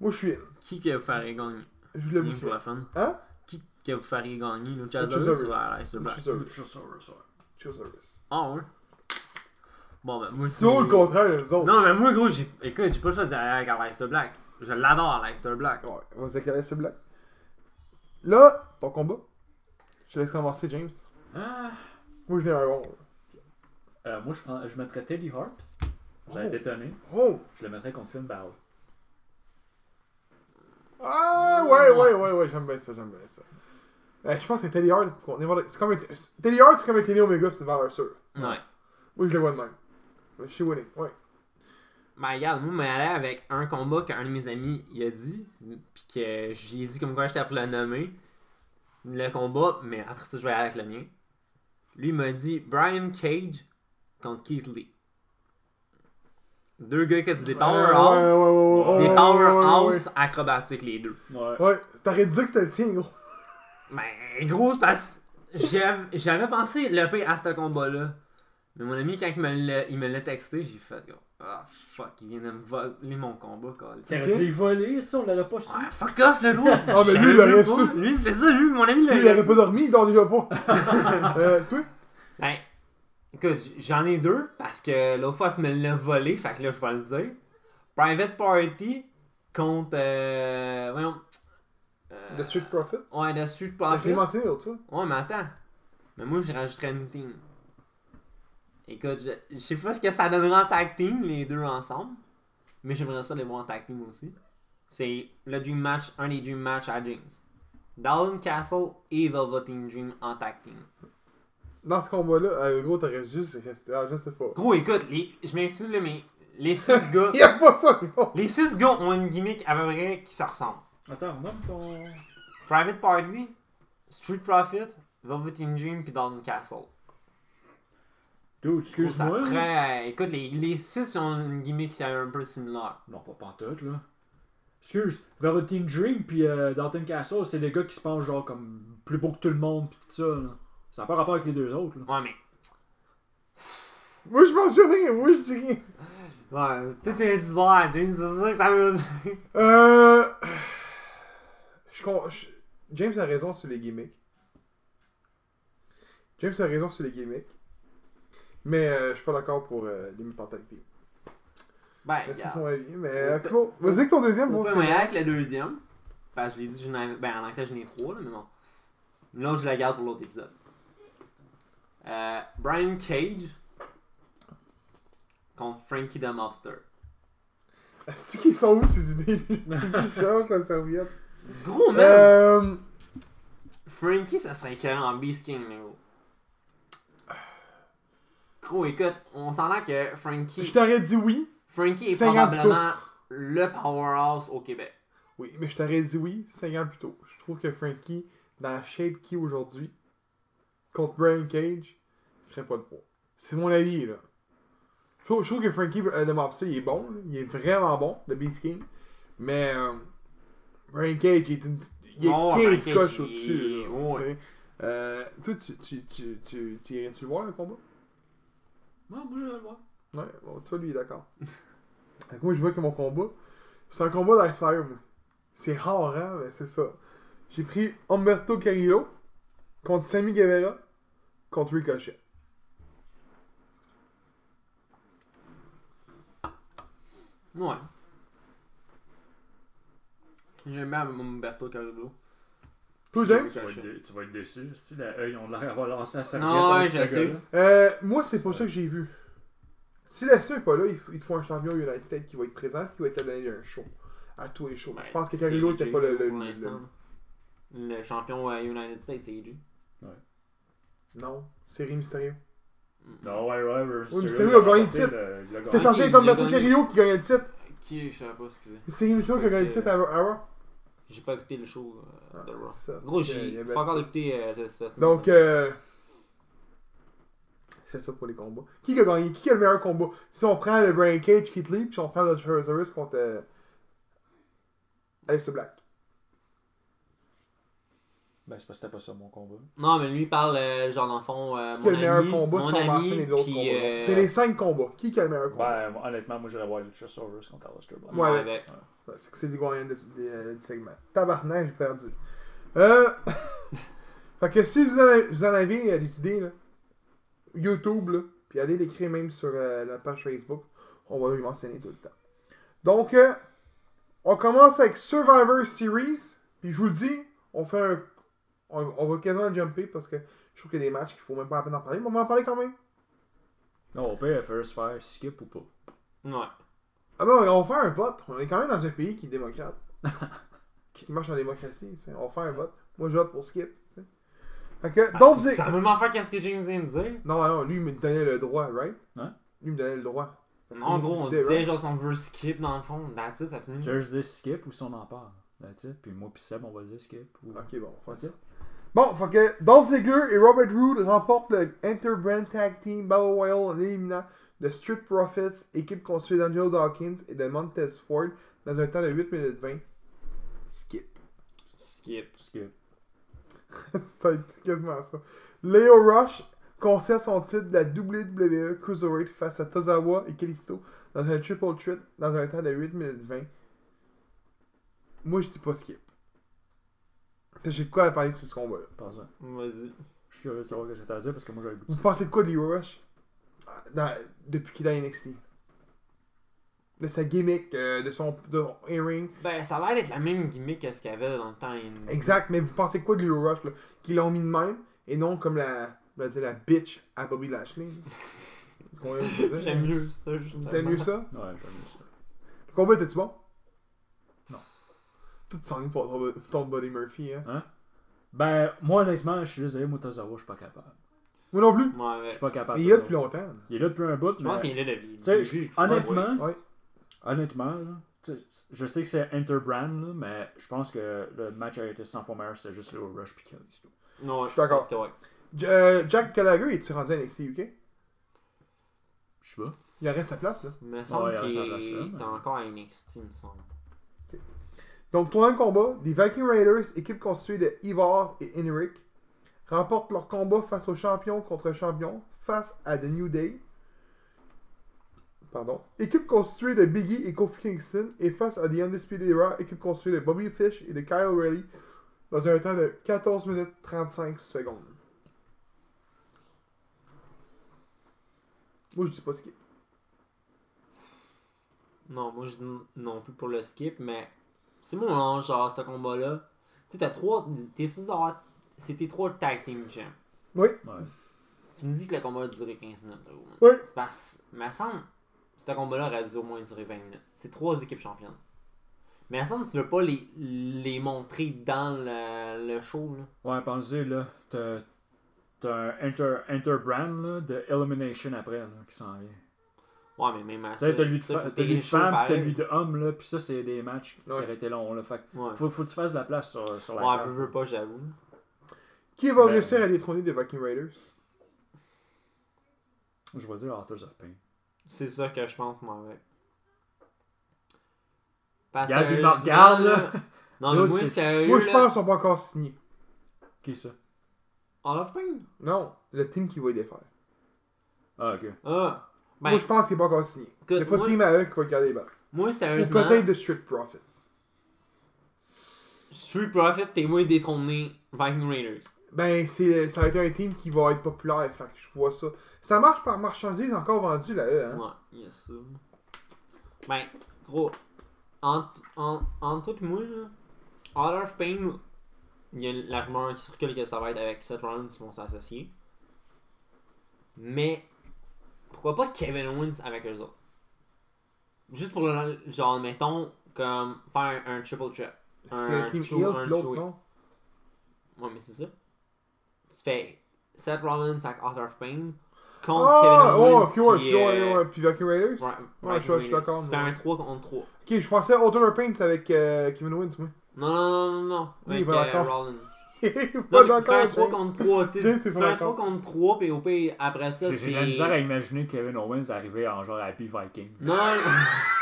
Moi, je suis. Qui que vous feriez gagner? Je le Rien pour la fun. Hein? Qui que vous feriez gagner Luchasaurus ou Luchasaurus. Luchasaurus. Ah ouais. Bon ben moi C'est tout le contraire des autres. Non mais moi gros, j'ai... écoute, j'ai pas le choix d'aller avec Aleister Black. Je l'adore Aleister Black. Ouais, on va ce black. Là, ton combat. Je te laisse commencer, James. Ah, Moi, je l'ai un euh, moi, je, prends, je mettrais Teddy Hart. Vous Oh. allez être étonné. Oh! Je le mettrais contre Finn Balor. Ah, ouais, ouais, ouais, ouais, j'aime bien ça, j'aime bien ça. Euh, je pense que Teddy Hart, c'est comme un- Teddy Hart, c'est comme un Kenny Omega, c'est une valeur sûre. Ouais. Oui, je le vois de même. Je suis winning, ouais. Ben regarde, moi, je m'allais avec un combat qu'un de mes amis il a dit, puis que j'ai dit comme quoi j'étais pour le nommer. Le combat, mais après ça, je vais aller avec le mien. Lui il m'a dit Brian Cage contre Keith Lee. Deux gars qui c'est des powerhouse. Ouais, ouais, ouais, ouais, C'est ouais, des ouais, powerhouse acrobatiques, les deux. Ouais. T'aurais dit que c'était le tien, gros. Ben, gros, c'est parce que j'av- j'avais pensé le pire à ce combat-là. Mais mon ami, quand il me l'a- il me l'a texté, j'ai fait, gros, ah fuck, il vient de me voler mon combat, quoi. T'aurais dû voler, ça, on l'aurait pas su. Ouais, fuck off, le gros! Ah, mais lui, il l'aurait pas. su. Lui, c'est ça, lui, mon ami, il Lui, il avait pas dormi, il dort déjà pas. euh, toi? Ben, écoute, j'en ai deux, parce que l'autre fois, tu me l'as volé, fait que là, je vais le dire. Private Party contre, euh, voyons... euh, The Street Profits? Ouais, The Street Je l'ai Profits. mentionné l'autre fois. Ouais, mais attends. Mais moi, je rajouterais une team. Écoute, je, je sais pas ce que ça donnera en tag team, les deux ensemble. Mais j'aimerais ça les voir en tag team aussi. C'est le Dream Match, un des Dream Match à James. Castle et Velveteen Dream en tag team. Dans ce combat-là, euh, gros, t'aurais juste resté. Ah, je sais pas. Gros, écoute, les, je m'excuse, là, mais les six gars. Il y a pas ça, gros. les six gars ont une gimmick à peu près qui se ressemble. Attends, nomme ton. Private Party, Street Profit, Velveteen Dream puis Dallin Castle. Excuse-moi. prend- écoute, les, les six ont une gimmick qui est un peu similaire. Non, pas pantoute, là. Excuse, Velveteen Dream puis euh, Dalton Castle, c'est des gars qui se pensent genre comme plus beau que tout le monde pis tout ça, là. Ça n'a pas rapport avec les deux autres, là. Ouais, mais. Moi, je mentionne rien. Moi, je dis rien. Ouais, tout est bizarre, James, c'est ça que ça veut dire. Euh. Je, con- je- James a raison sur les gimmicks. James a raison sur les gimmicks. Mais euh, je suis pas d'accord pour euh, les team. Ben, C'est son avis. Mais euh, faut- vas-y avec ton deuxième. On bon, bon. avec le deuxième. Que je l'ai dit, j'en avais- ben en anglais, j'en ai trois, là, mais bon. L'autre, je la garde pour l'autre épisode. Euh, Brian Cage contre Frankie the Mobster. Est-ce qu'ils sont où ces idées? Je la serviette. Gros, man! Euh. Frankie, ça serait écœurant en Beast King, mais gros. Écoute, on s'entend que Frankie. Je t'aurais dit oui. Frankie est 5 ans plus probablement le powerhouse au Québec. Oui, mais je t'aurais dit oui 5 ans plus tôt. Je trouve que Frankie, dans la shape est aujourd'hui, contre Brian Cage, il ferait pas le poids. C'est mon avis, là. trouve, je trouve que Frankie euh, the Mobster, il est bon. là. Il est vraiment bon, le Beast King. Mais euh, Brian Cage, il est, une, il est Oh, 15 Brian Cage, coches au-dessus. ouais. Euh, toi, tu, tu, tu, tu, tu irais-tu le voir, le combat? Non, moi, je vais le voir. Ouais, bon, tu vois, lui, il est d'accord. Moi, je vois que mon combat, c'est un combat moi. C'est rare, hein, mais c'est ça. J'ai pris Humberto Carrillo contre Sammy Guevara contre Ricochet. Ouais. J'aime bien Umberto Carrillo. Toi, James? Tu vas, être, dé- tu vas être déçu. Si la eux, ils ont l'air d'avoir lancé la serviette Non, ouais, je sais. Euh, moi, c'est pas ça que j'ai vu. Si Lesnar est pas là, il, te faut un champion United States qui va être présent qui va être donné un show. À tous les shows. je pense que Carrillo AJ était pas le. le, le- champion euh, United States, c'est AJ. Non, c'est Rey Mysterio. Non, ouais, ouais, ouais. Oui, Mysterio, a gagné le titre. C'était censé être Humberto. Carrillo qui gagnait le titre. Qui Je sais pas, excusez. C'est Rey Mysterio qui a gagné le titre à à Raw. J'ai pas écouté le show euh, de Ah, Raw. ça. Gros, j'ai pas encore écouté euh, cette Donc, euh, c'est ça pour les combats. Qui a gagné? Qui a le meilleur combat? Si on prend le Brian Cage, Keith Lee, puis on prend le Lazarus contre euh, Alex Black. Ben, c'est parce que c'était pas ça mon combat. Non, mais lui il parle, euh, genre, dans le fond, euh, Qui mon a le meilleur ami, combat mon sans ami les autres qui, combats euh, C'est les 5 combats. Qui a le meilleur combat? Ben, honnêtement, moi, j'irais voir le Luchasaurus contre Aleister Black. Ouais. Ouais, ben, Ouais, fait que c'est du gagnant de- de- euh, du segment. Tabarnak, j'ai perdu. Euh... fait que si vous en avez, vous en avez des idées, là, YouTube, là, puis allez l'écrire même sur euh, la page Facebook, on va les mentionner tout le temps. Donc, euh, on commence avec Survivor Series, puis je vous le dis, on fait un... On, on va quasiment jumper parce que je trouve qu'il y a des matchs qu'il faut même pas la peine d'en parler, mais on va en parler quand même. Non, on peut faire se faire skip ou pas. ouais. Ah ben, on va faire un vote. On est quand même dans un pays qui est démocrate. qui marche en démocratie. tu sais. On va faire un vote. Moi, je vote pour Skip. tu sais. Fait que, Ah, donc, c'est vous- ça même affaire qu'est-ce que James vient de dire. Non, non, lui, il me donnait le droit, right? Ouais. Lui, il me donnait le droit. C'est En gros, on disait, right? genre, si on veut skip dans le fond, that's it, ça finit. Je dis skip ou si on en parle. That's it. Puis moi, puis Seb, on va dire skip. Ou... Ok, bon, on va That's faire ça. it. Bon, fait que Dolph Ziggler et Robert Roode remportent le Interbrand Tag Team Battle Royale en éliminant The Street Profits, équipe constituée d'Angelo Dawkins et de Montez Ford, dans un temps de 8 minutes 20. Skip. Skip. Skip. être quasiment ça. Leo Rush conserve son titre de la WWE Cruiserweight face à Tozawa et Kalisto dans un triple threat dans un temps de 8 minutes 20. Moi, je dis pas skip. J'ai de quoi à parler sur ce combat-là. Pas ça. Vas-y. Je suis curieux de savoir ce que t'as à dire parce que moi, j'avais le goût de Vous pensez de quoi de Leo Rush? Dans- depuis qu'il est à NXT De sa gimmick, euh, de son de son in-ring. Ben, ça a l'air d'être la même gimmick que ce qu'il y avait dans le temps. Exact, mais vous pensez quoi de Leo Rush là? Qu'ils l'ont mis de même et non comme la, dire, la bitch à Bobby Lashley. C'est ce qu'on vient de dire. J'aime mieux ça. justement. T'aimes mieux ça? Ouais, j'aime mieux ça. Le combat était-tu bon? Non. Tout s'en est pour ton, ton Buddy Murphy, hein? Ben, moi, honnêtement, je suis désolé, Motozawa, je suis pas capable. Moi non plus. Ouais, Je suis pas capable. Mais il est là de depuis longtemps. là. Il est là depuis un bout, Je pense qu'il est là, le Tu sais, je- honnêtement, Ouais. honnêtement, là, tu je sais que c'est Interbrand, là, mais je pense que le match a été 100 fois meilleur, c'était juste Leo Rush puis Kalisto. Non, Je suis d'accord. ouais. Euh, Jack Gallagher, est-tu rendu à NXT UK? Je sais pas. Il reste sa place, là. Il me semble Ouais, il reste qu'il est encore à NXT, il me semble. Donc, troisième combat, les Viking Raiders, équipe constituée de Ivar et Henrik, remportent leur combat face aux champions contre champions, face à The New Day. Pardon. Équipe constituée de Biggie et Kofi Kingston, et face à The Undisputed Era, équipe constituée de Bobby Fish et de Kyle O'Reilly, dans un temps de 14 minutes 35 secondes. Moi, je dis pas skip. Non, moi je dis non plus pour le skip, mais c'est moi, genre, ce combat-là. Tu sais, t'as trois. T'es supposé d'avoir. C'est tes trois tag team champs. Oui. Ouais. Tu me dis que le combat a duré 15 minutes. là. Oui. C'est parce. Mais semble. Ce combat-là aurait dû au moins durer 20 minutes. C'est trois équipes championnes. Mais semble tu veux pas les, les montrer dans le, le show, là. Ouais, pensez, là, t'as t'as un Inter, Interbrand, là, de Elimination après, là, qui s'en vient. Ouais, mais même à ça. t'as lui de fa- t'as que lui de femme, t'as lui de homme, là, puis ça, c'est des matchs qui Ouais. auraient été longs, là. Fait que Ouais. faut, faut que tu fasses de la place sur, sur la Ouais, carte. veux, veux pas, j'avoue. Qui va Ben- réussir à détrôner des Viking Raiders? Je vais dire Authors of Pain. C'est ça que je pense, moi, avec. Parce sérieusement, regarde, là. Non, mais moi, c'est- sérieux. Moi, je pense qu'ils sont pas encore signés. Qui ça? Hall of Fame? Non, le team qui va les faire. Ah, ok. Ah. Ben, moi, je pense qu'il est pas encore signé. Il n'y a pas de team à eux qui va garder les balles. moi, Ou sérieusement, peut-être de Street Profits. Street Profit, t'es moins détrôné Viking Raiders. Ben, c'est, ça va être un team qui va être populaire. Fait que je vois ça. Ça marche par marchandise encore vendu là, eux, hein. Ouais, yes, ça. Ben, gros, entre, en- entre toi et moi, là, Hall of Fame, il y a la rumeur qui circule que ça va être avec Seth Rollins qui vont s'associer. Mais, pourquoi pas Kevin Owens avec eux autres? Juste pour le genre, mettons, comme faire un, un triple. C'est Un team Heel, l'autre, non? Ouais, mais c'est ça. Tu fais Seth Rollins avec Hall of Fame contre Ah, Kevin ouais, Owens. ok, ouais, puis, ouais, euh, ouais, Puis Viking Raiders? Ouais, Ouais, je suis- d'accord, Tu fais un 3 contre 3. Ok, je pensais Auto Paint avec euh, Kevin Owens, moi. Non, non, non, non, non. Oui, Avec pas euh. Rollins. pas Non, mais tu fais un d'accord, 3 Jay. contre 3, tu sais. C'est un 3 d'accord. contre 3, puis au pire, après ça, J'ai j'ai la c'est. misère à imaginer Kevin Owens arriver en genre Happy Viking. Non,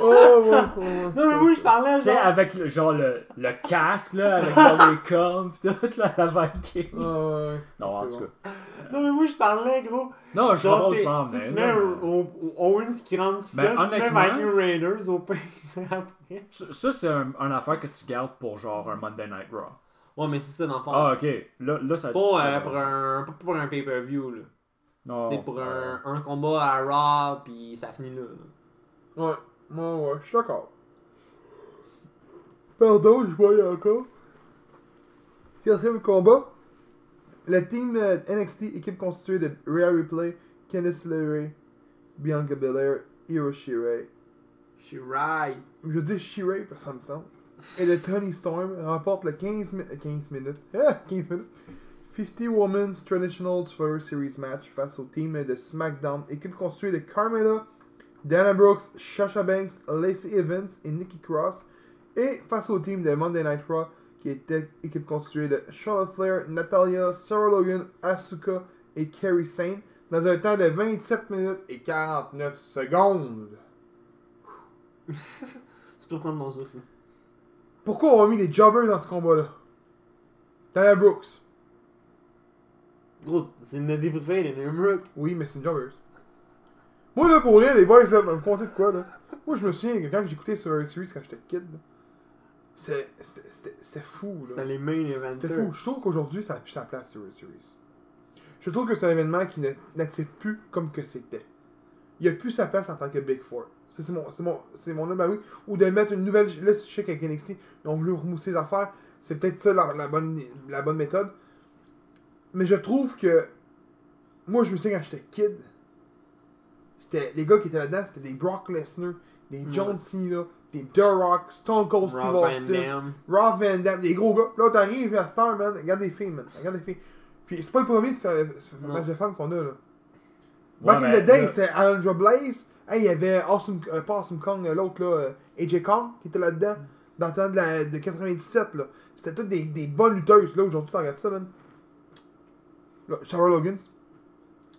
Oh, ouais, ouais. non, mais moi, je parlais Tu sais, genre. avec le, genre le, le casque, là, avec genre les coms, pis tout, là, la Viking. Ah, ouais. Non, en C'est tout bon. cas. Non, mais moi, je parlais, gros. Non, je Genre, vois t'es- autrement, tu sais, tu mets un- un- Owens qui rentre seul, tu mets honnêtement- Viking Raiders au pire, tu sais, après. Ça, ça, c'est un, un affaire que tu gardes pour genre un Monday Night Raw. Ouais, mais c'est ça, dans le fond. Ah, ok. Là, là ça Pas euh, pour un, pas pour un pay-per-view, là. Tu sais, pour euh, un, un combat à Raw, puis ça finit là. là. Ouais, ouais, ouais, je suis d'accord. Pardon, je voyais encore. Quatrième combat. Le team NXT, équipe constituée de Rhea Ripley, Candice LeRae, Bianca Belair, Io Shirai. Shirai. Je dis Shirai parce que ça me tente. Et le Tony Storm remporte le 15, mi- euh, 15 minutes. Ah, 15 minutes. 50 Women's Traditional Survivor Series match face au team de SmackDown, équipe constituée de Carmella, Dana Brooks, Sasha Banks, Lacey Evans et Nikki Cross, et face au team de Monday Night Raw, qui était équipe constituée de Charlotte Flair, Natalia, Sarah Logan, Asuka et Kerry Sane, dans un temps de 27 minutes et 49 secondes. Tu peux prendre ton souffle. Pourquoi on a mis les jobbers dans ce combat-là? Dana Brooks. Gros, c'est une débriefée, les Nimrook. Oui, mais c'est une jobbers. Moi, là, pour rien, les boys, là, me compter de quoi, là? Moi, je me souviens que quand j'écoutais Survivor Series quand j'étais kid, c'était- c'était c'était- c'était fou, C'était là. les main eventers. C'était fou. Je trouve qu'aujourd'hui, ça n'a plus sa place, Survivor Series. Je trouve que c'est un événement qui n'attire plus comme que c'était. Il a plus sa place en tant que Big Four. C'est mon, mon, mon homme à oui. Ou de mettre une nouvelle. Là, je sais qu'avec NXT, ils ont voulu remousser les affaires. C'est peut-être ça la, la bonne, la bonne méthode. Mais je trouve que. Moi, je me souviens quand j'étais kid. C'était, les gars qui étaient là-dedans, c'était des Brock Lesnar, des John Cena, des The Rock, Stone Cold Steve Austin. Rob Van Damme, des gros gars. Là, t'arrives à Star, man. Regarde les filles, man. Regarde les filles. Puis c'est pas le premier de faire- match de femmes qu'on a, là. Ouais, Back in the day, c'était Alundra Blaze. Hey, il y avait Awesome, euh, pas Awesome Kong, euh, l'autre, là, euh, AJ Kong, qui était là-dedans. Dans le temps de, la, de 97, là. C'était toutes des, des bonnes lutteuses, là. Aujourd'hui, t'en regardes ça, man. Là, Sarah Logan.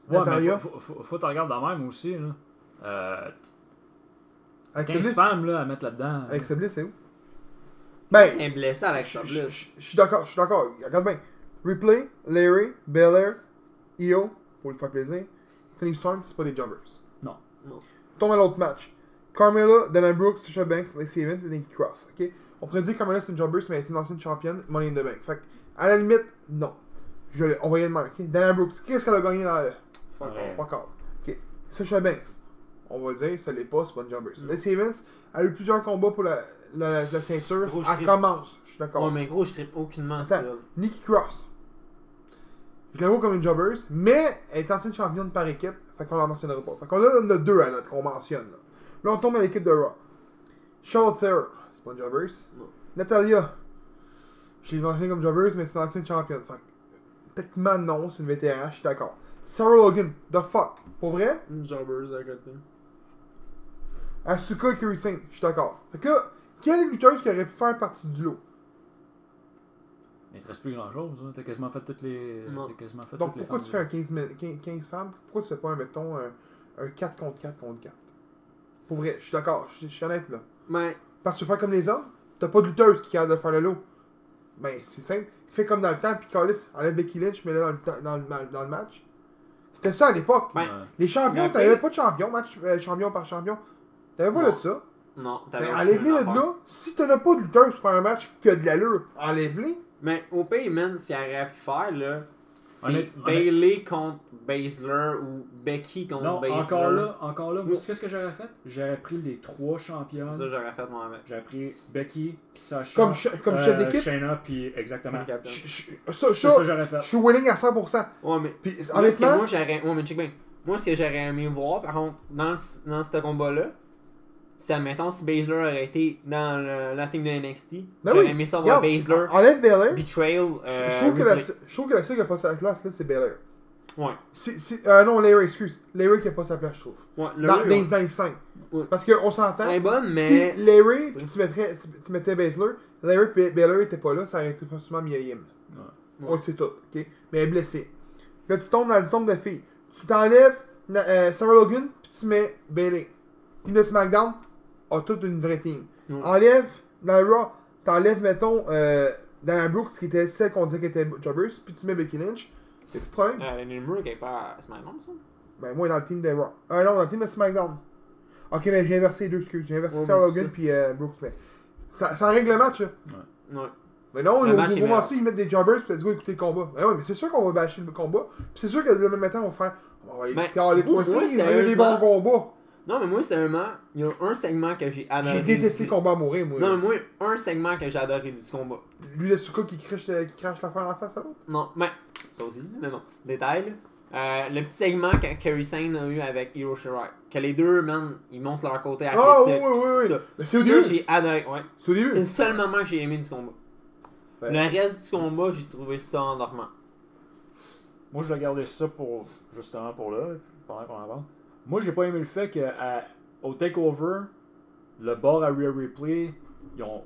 Ouais, mais faut, faut, faut, faut te regarder de même aussi, là. Euh, Avec 15 Seblis. femmes, là, à mettre là-dedans. Avec Seblis, c'est où? Ben, C'est un blessé avec Je ça, je- suis d'accord, je suis d'accord. Regarde bien. Replay, Larry, Belair, Io, pour lui faire plaisir. Tony Storm, c'est pas des jobbers. Non. Non. Tombe à l'autre match. Carmella, Dana Brooks, Sasha Banks, Lacey Evans et Nikki Cross. ok? On pourrait dire que Carmella c'est une jobber, mais elle est une ancienne championne, Money in the Bank. Fait que, à la limite, non. Je, on va y aller de même. ok? Dana Brooks, qu'est-ce qu'elle a gagné dans le. Fuck all. Ok. Sasha Banks, on va le dire, ça l'est pas, c'est pas une jobber. Lacey Evans a eu plusieurs combats pour la, la, la ceinture. Gros, Elle tripe. commence, je suis d'accord. Ouais, mais gros, je trippe aucunement Attends. ça. Nikki Cross. Je la vois comme une jobber, mais elle est ancienne championne par équipe, fait qu'on la mentionnera pas. Fait qu'on a, on a deux à notre qu'on mentionne. Là. là, on tombe à l'équipe de Raw. Charlotte Flair, c'est pas une jobber. Natalia, je l'ai mentionné comme jobber, mais c'est une ancienne championne. Fait techniquement, non, c'est une vétéran, je suis d'accord. Sarah Logan, the fuck. Pour vrai, Une jobbers à côté. Asuka et Curry Sane, je suis d'accord. Fait que là, quelle lutteuse qui aurait pu faire partie du lot? Il te reste plus grand chose. Hein. T'as quasiment fait toutes les. Non. T'as quasiment fait Donc toutes les pourquoi tu fais un 15, mi- 15 15 femmes? Pourquoi tu fais pas, mettons, un, un 4 contre 4 contre 4 Pour vrai, je suis d'accord, je suis- honnête là. Ben, Parce que tu fais comme les hommes, t'as pas de lutteuse qui a de faire le lot. Ben, c'est simple. Fais comme dans le temps, puis Callis enlève Becky Lynch, mais là dans le, temps- dans le, dans le match. C'était ça à l'époque. Ben, Ouais. Les champions, Mais après- t'avais pas de champion, match euh, champion par champion. T'avais pas Non. de ça. non, Mais t'avais enlève-les aucune de affaire. là. Si t'en as pas de lutteuse pour faire un match qui a de l'allure, enlève-les. Mais au ce qu'il aurait pu faire, là, c'est Bailey contre Baszler ou Becky contre Non, Baszler. encore là, encore là, moi, qu'est-ce que j'aurais fait? J'aurais pris les trois C'est championnes. ça que j'aurais fait moi. J'aurais pris Becky, puis Sasha. Comme, che- comme chef euh, d'équipe? Shayna, puis exactement. Ça, C'est ça, j'aurais fait. je suis willing à 100%. Ouais, mais Puis Moi, ce que honnêtement, moi j'aurais. Ouais, mais check bien. Moi, ce que j'aurais aimé voir, par contre, dans, dans ce combat-là, c'est, admettons, si Baszler aurait été dans le- la team de NXT, Ben j'aurais oui. aimé ça voir Baszler, enlève Baylor. Betrayal, Je euh, je trouve que la replay. se- je trouve que la seule qui a pas sa place, là, c'est Baylor. Ouais. Si, si, euh, non, Larry, excuse. Larry qui a pas sa place, je trouve. Ouais, le Dans, ouais. dans les 5. Ouais. Parce qu'on s'entend. Elle est bonne, mais. Si Larry, puis tu, mettrais, tu, mettais Baszler, Larry et Baylor était pas là, ça aurait été forcément Mia Ouais. On le sait tout, ok? Mais elle est blessée. Là, tu tombes dans le tombe de filles. Tu t'enlèves euh, Sarah Logan, puis tu mets Bailey. Team de SmackDown a toute une vraie team. Ouais. Enlève dans Raw, t'enlèves, mettons, euh, Dana Brooks, qui était celle qu'on disait qui était Jobbers, puis tu mets Becky Lynch. Y'a plus de problème. Euh, Brooke est pas à SmackDown, ça? Ben, moi, dans le team de Raw. Euh, non, dans le team de SmackDown. Ok, mais j'ai inversé les deux, excuse. J'ai inversé Ouais, Sarah ben, Logan, ça. puis euh, Brooks. Mais ça, ça règle le match, là. Ouais. Mais non, Le est commencer, ils mettent des jobbers, puis let's go écouter le combat. Ben ouais, mais c'est sûr qu'on va bâcher le combat. Puis c'est sûr que le même temps, on va faire. On va aller Ben, écouter ah, les signes, il y a des bons combats. Non, mais moi, sérieusement, il y a un segment que j'ai adoré. J'ai détesté du- le combat à mourir, moi. Non, mais moi, un segment que j'ai adoré du combat. Lui, le Suka qui crache, qui crache l'affaire en face à l'autre. Non, mais. Ça aussi, mais non. Détail. Euh, le petit segment que Kerry Sane a eu avec Hiro Shirai. Que les deux, man, ils montent leur côté athlétique. Ah, oui, oui, oui, c'est oui. ça. Mais c'est au Ça, début. j'ai adoré, ouais. C'est au début. C'est le seul moment que j'ai aimé du combat. Ouais. Le reste du combat, j'ai trouvé ça endormant. Moi, je vais garder ça pour justement pour là, pendant qu'on en parle. Moi, j'ai pas aimé le fait qu'au Takeover, le bord à Real Replay, ils ont,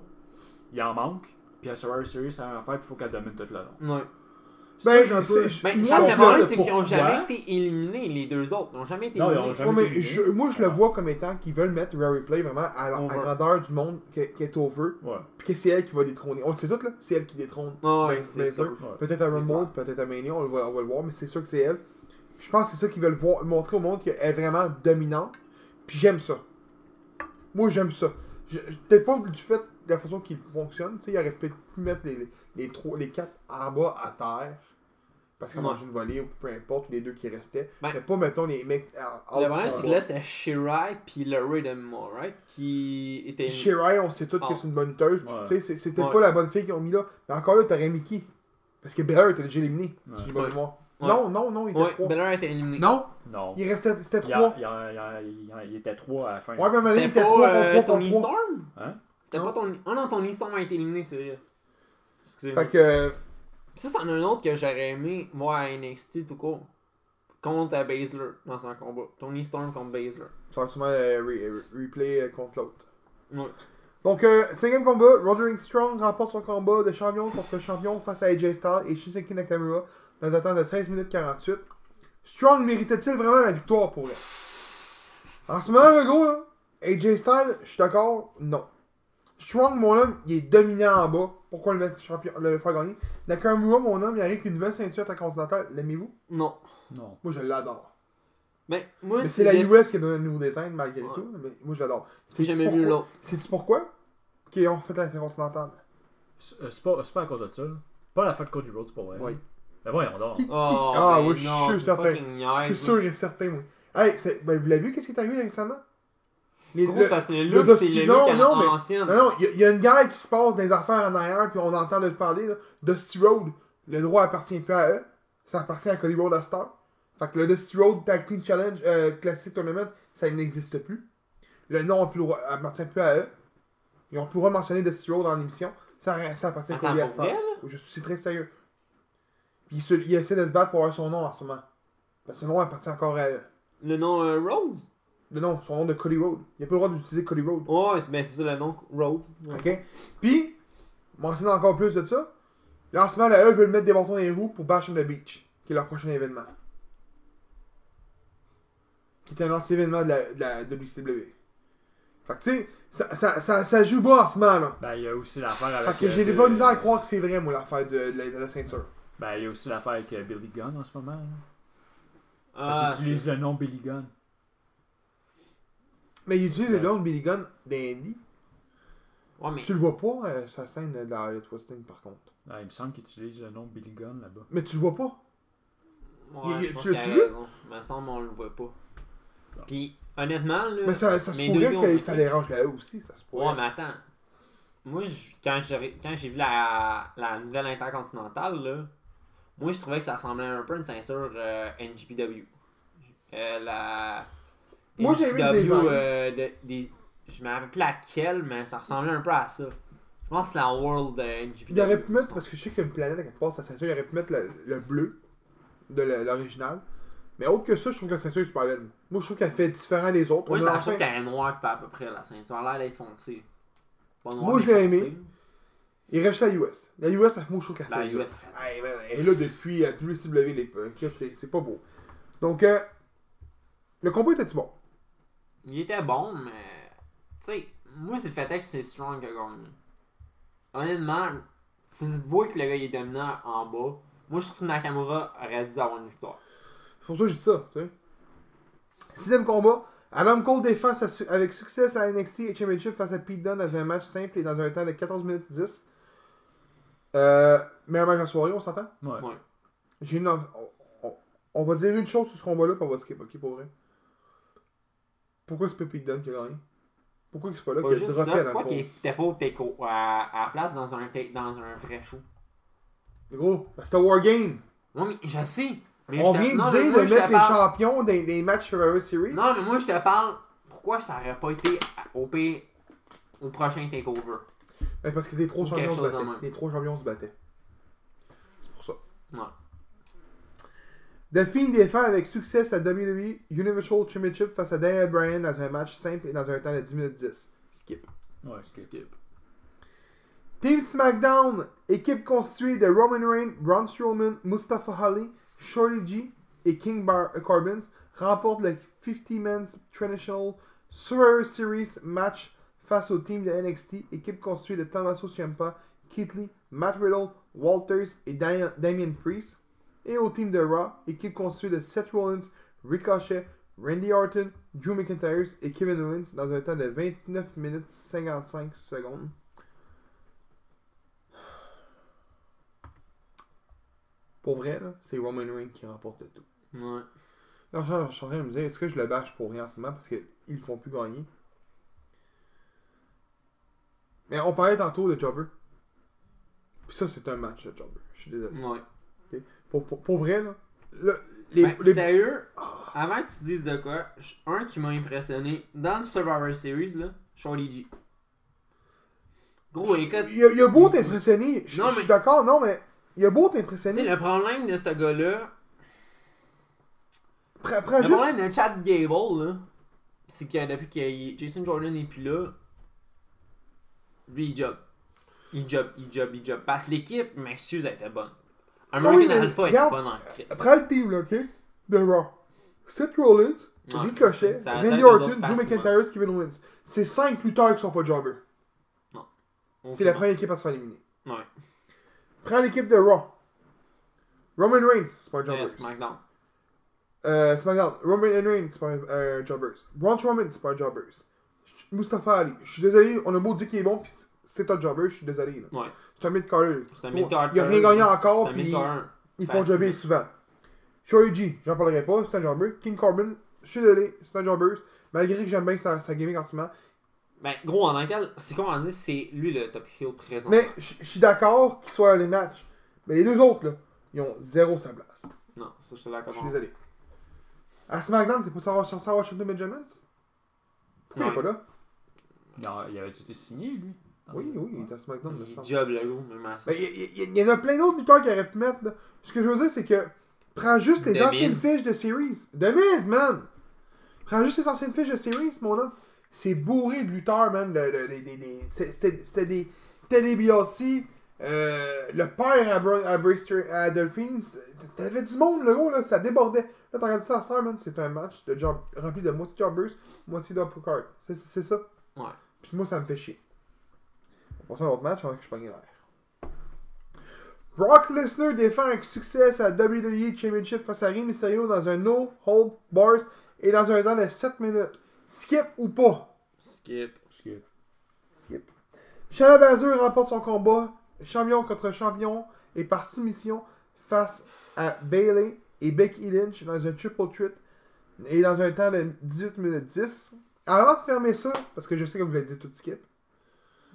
il en manque. Puis à Survivor Series, ça va en faire, puis il faut qu'elle domine tout le long. Ouais. Ben, un c'est- Ben, Moi, je pense que je le problème, vois c'est qu'ils ont pourquoi. jamais été éliminés, les deux autres. Ils ont jamais été Non, ils éliminés. ont jamais- Ouais, mais été je- moi, je le vois comme étant qu'ils veulent mettre Rare Replay vraiment à la, à grandeur du monde qui, qui est over, Ouais. puis que c'est elle qui va détrôner. On le sait tout, là. C'est elle qui détrône. Ah ouais, Ben, c'est ben ça. sûr. Ouais. Peut-être à Rumble, peut-être à Mania, on, va, on va le voir, mais c'est sûr que c'est elle. Puis je pense que c'est ça qu'ils veulent voir, montrer au monde qu'elle est vraiment dominante. Puis j'aime ça. Moi, j'aime ça. Je- je- Peut-être pas du fait de la façon qu'il fonctionne. Tu sais, il aurait peut-être pu mettre les, les, les, trois, les quatre en bas à terre. Parce qu'on Ouais. mange une volée ou peu importe, les deux qui restaient. Ben- mais pas, mettons, les mecs. en- Le problème, c'est que là, c'était Shirai puis le Ray de Moore, right? Qui était. Shirai, on sait tous Ah. que c'est une puis Ouais. tu sais, c'était Ouais. pas la bonne fille qu'ils ont mis là. Mais encore là, t'aurais mis qui Parce que Beller était déjà éliminé. Ouais. Si j'ai bonne Ouais. mémoire. Ouais. Non, non, non, il était Ouais, trois. Belair était éliminé. Non, Non. il restait, c'était a- trois. il, y a- il y a- il y a- il était 3 à la fin. Ouais, mais donné, il était trois euh, contre trois Tony contre trois. Storm? Hein? C'était Non. pas Tony. Oh non, Tony Storm a été éliminé, c'est vrai. Excusez-moi. Fait que. euh, Ça, c'en a un autre que j'aurais aimé voir à NXT tout court. Contre Baszler dans un combat. Tony Storm contre Baszler. Ça va sûrement euh, re- re- replay contre l'autre. Ouais. Donc, euh, cinquième combat, Roderick Strong remporte son combat de champion contre champion face à AJ Styles et Shinsuke Nakamura dans un temps de 16 minutes 48. Strong méritait-il vraiment la victoire pour elle? En ce moment, le gros, là, AJ Styles, je suis d'accord, non. Strong, mon homme, il est dominant en bas. Pourquoi le mettre champion, le faire gagner? Nakamura, mon homme, il arrive qu'une nouvelle ceinture intercontinentale. L'aimez-vous? Non. Non. Moi, je l'adore. Mais moi, Mais c'est la US qui a donné un nouveau design, malgré Ouais. tout. Mais moi, je l'adore. J'ai Sais-tu jamais vu pourquoi- l'autre. Sais-tu pourquoi? Qu'ils ont fait l'intercontinentale. C'est euh, c'est pas, c'est pas à cause de ça. là. Pas la fin de Cody Rhodes pour vrai. Oui. Mais voyons donc. Qui- qui- Oh, Ah, ben oui, je suis certain. Je suis sûr et certain, moi. Hey, ben, vous l'avez vu, qu'est-ce qui est arrivé récemment? Les, Gros, le- c'est parce que le le look, c'est Dusty- le look non, mais- non, non, il y, a- il y a une guerre qui se passe dans les affaires en arrière, puis on entend de parler, là. Dusty Road, le droit appartient plus à eux. Ça appartient à Cody Road à Star. Fait que le Dusty Road Tag Team Challenge euh, Classic Tournament, ça n'existe plus. Le nom plus le appartient plus à eux. Ils ont plus le mentionner Dusty Road dans l'émission. Ça, ça appartient à Cody à Star. Je suis très sérieux. Puis il, se- il essaie de se battre pour avoir son nom en ce moment. Parce que son nom appartient encore à eux. Le nom euh, Rhodes? Le nom, son nom de Cody Road. Il n'a pas le droit d'utiliser Cody Road. Ouais, c'est ben, c'est ça le nom, Rhodes. Ouais. OK? Puis, mentionne encore plus de ça. Là, en ce moment, la E veut mettre des bâtons dans les roues pour Bash on the Beach, qui est leur prochain événement. Qui est un ancien événement de la, de la WCW. Fait que, tu sais, ça, ça, ça, ça joue bas en ce moment, là. Ben, il y a aussi l'affaire avec. Fait que j'ai euh, pas de misère à croire que c'est vrai, moi, l'affaire de, de, la, de la ceinture. Ben, il y a aussi l'affaire avec euh, Billy Gunn en ce moment. là. Ah, Parce qu'ils utilisent le nom Billy Gunn. Mais il utilise Ouais. le nom de Billy Gunn d'Andy. Ouais, mais. Tu le vois pas, euh, sa scène de la Twisting, par contre. Ah, il me semble qu'ils utilisent le nom Billy Gunn là-bas. Mais tu le vois pas. Ouais, Il- il- je pense tu qu'il l'as-tu vu? Il me semble on le voit pas. Puis, honnêtement, là. Mais ça, ça se pourrait que ça dérange la E aussi, ça se pourrait. Ouais, mais attends. Moi, je- quand j'ai quand j'ai vu la, la nouvelle intercontinentale, là, moi, je trouvais que ça ressemblait un peu à une ceinture euh, NGPW. Euh, la. Moi, j'ai NGPW, design. euh, de- des, je me rappelle plus laquelle, mais ça ressemblait un peu à ça. Je pense que c'est la World euh, NGPW. Il aurait pu mettre, parce que je sais qu'il y a une planète à quelque part, sa ceinture, il aurait pu mettre le, le bleu de l'original. Mais autre que ça, je trouve que la ceinture est super belle. Moi, je trouve qu'elle fait différent des autres. Moi, je trouve qu'elle est noire pas à peu près, la ceinture. Elle a l'air d'être foncée. Moi, je l'ai aimé. Il reste la US. La US, ça- moi, je trouve qu'elle La fait. US, ça fait est là depuis euh, WCW, les écoute, c'est c'est pas beau. Donc, euh, le combat était-tu bon? Il était bon, mais. Tu sais, moi, c'est le fait que c'est Strong qui a gagné. Honnêtement, tu vois que le gars il est dominant en bas. Moi, je trouve que Nakamura aurait dû avoir une victoire. C'est pour ça que je dis ça, tu sais. Sixième combat. Adam Cole défend avec succès sa NXT Championship face à Pete Dunne dans un match simple et dans un temps de 14 minutes 10. Euh, meilleur match de la soirée, on s'entend? Ouais. Ouais. J'ai une... on, va dire une chose sur ce combat-là, puis on va skip, ok, pour vrai. Pourquoi c'est pas Pete Dunne qui a gagné? Pourquoi c'est pas là qui a Adam pourquoi qu'il était pas au take à, à la place dans un, dans un vrai show? Gros, c'est un Wargame. Ouais, mais je sais. Mais On vient de non, dire moi, de mettre les parle- champions des, des matchs Survivor Series. Non, mais moi, je te parle. Pourquoi ça aurait pas été au, P- au prochain takeover? Ben, parce que les trois champions se battaient. même. Les trois champions se battaient. C'est pour ça. Ouais. Delphine défend avec succès sa WWE Universal Championship face à Daniel Bryan dans un match simple et dans un temps de 10 minutes 10. Skip. Ouais, skip. Skip. Team SmackDown, équipe constituée de Roman Reigns, Braun Strowman, Mustafa Ali, Shorty G et King Bar Corbin, remporte le 50-man Traditional Survivor Series match face au team de NXT, équipe constituée de Tommaso Ciampa, Keith Lee, Matt Riddle, Walters et Daniel- Damien Priest, et au team de Raw, équipe constituée de Seth Rollins, Ricochet, Randy Orton, Drew McIntyre et Kevin Owens dans un temps de 29 minutes 55 secondes. Pour vrai, c'est Roman Reigns qui remporte le tout. Ouais. Je je suis en train de me dire, est-ce que je le bâche pour rien en ce moment parce qu'ils ne font plus gagner? Mais on parlait tantôt de Jobber. Puis ça, c'est un match de Jobber. Je suis désolé. Ouais. Pour, pour, pour vrai, là, le- les, Ben, les- Sérieux, avant que tu dises de quoi, un qui m'a impressionné dans le Survivor Series, là, Shorty G. Gros, écoute, il, y a, il y a beau t'impressionner. Je suis d'accord, non, mais il y a beau tu t'impressionner. le problème de ce gars-là, le juste. problème de Chad Gable, là, c'est que depuis que Jason Jordan n'est plus là, lui, il job. Il job, il job, il job. Parce que l'équipe, m'excuse, elle était bonne. American oui, Alpha était regarde, bonne en crise. Prends le team, là, ok? De Raw. Seth Rollins, Ouais, Ricochet, Randy Orton, Drew. McIntyre, Kevin Owens. C'est 5 lutteurs qui sont pas jobbers. C'est la première équipe à se faire éliminer. Ouais. Prends l'équipe de Raw. Roman Reigns, c'est pas un jobber. SmackDown. Euh, SmackDown. Roman Reigns, c'est pas un euh, jobber. Braun Strowman, c'est pas un jobber. Mustafa Ali, je suis désolé, on a beau dire qu'il est bon, pis c'est un jobber, je suis désolé. Là. Ouais. C'est un mid-carder. C'est un Bon, mid-carder. Il a rien gagné encore, mid-carder. ils font jobber souvent. G, j'en parlerai pas, c'est un jobber. King Corbin, je suis désolé, c'est un jobber. Malgré que j'aime bien sa, sa gimmick en ce moment. Ben, gros, en que c'est comment dire, c'est lui le top heel présent. Mais je suis d'accord qu'ils soient à les matchs. Mais les deux autres, là, ils ont zéro sa place. Non, ça, je te l'accorde. Je suis désolé. À SmackDown, t'es pas à Washington Benjamin? Pourquoi il est pas là? Non, il avait été signé, lui? Oui, oui, il est à SmackDown, me semble. job le gros, même à ça. Ben, Il y, il- y en a plein d'autres lutteurs qui auraient pu mettre. là. Ce que je veux dire, c'est que prends juste les The anciennes Miz. fiches de series. The Miz, man! Prends juste les anciennes fiches de series, mon homme. C'est bourré de lutteurs, man. des- c'est- C'était c'était des Teddy Biassi, Euh, le père à, Bra à, Braster, à Dolphins, t'avais du monde, le gros, là, ça débordait. Là, t'as regardé ça à Star, man, c'est un match de job, rempli de moitié jobbers, moitié d'uppercard. C'est c'est ça. Ouais. Puis moi, ça me fait chier. On passe à un autre match avant que je pogne l'air. Brock Lesnar défend avec succès sa WWE Championship face à Rey Mysterio dans un no hold bars et dans un temps de 7 minutes. Skip ou pas? Skip. Skip. Skip. Shayna Baszler remporte son combat champion contre champion et par soumission face à Bailey et Becky Lynch dans un triple threat et dans un temps de 18 minutes 10. Avant de fermer ça, parce que je sais que vous l'avez dit tout skip,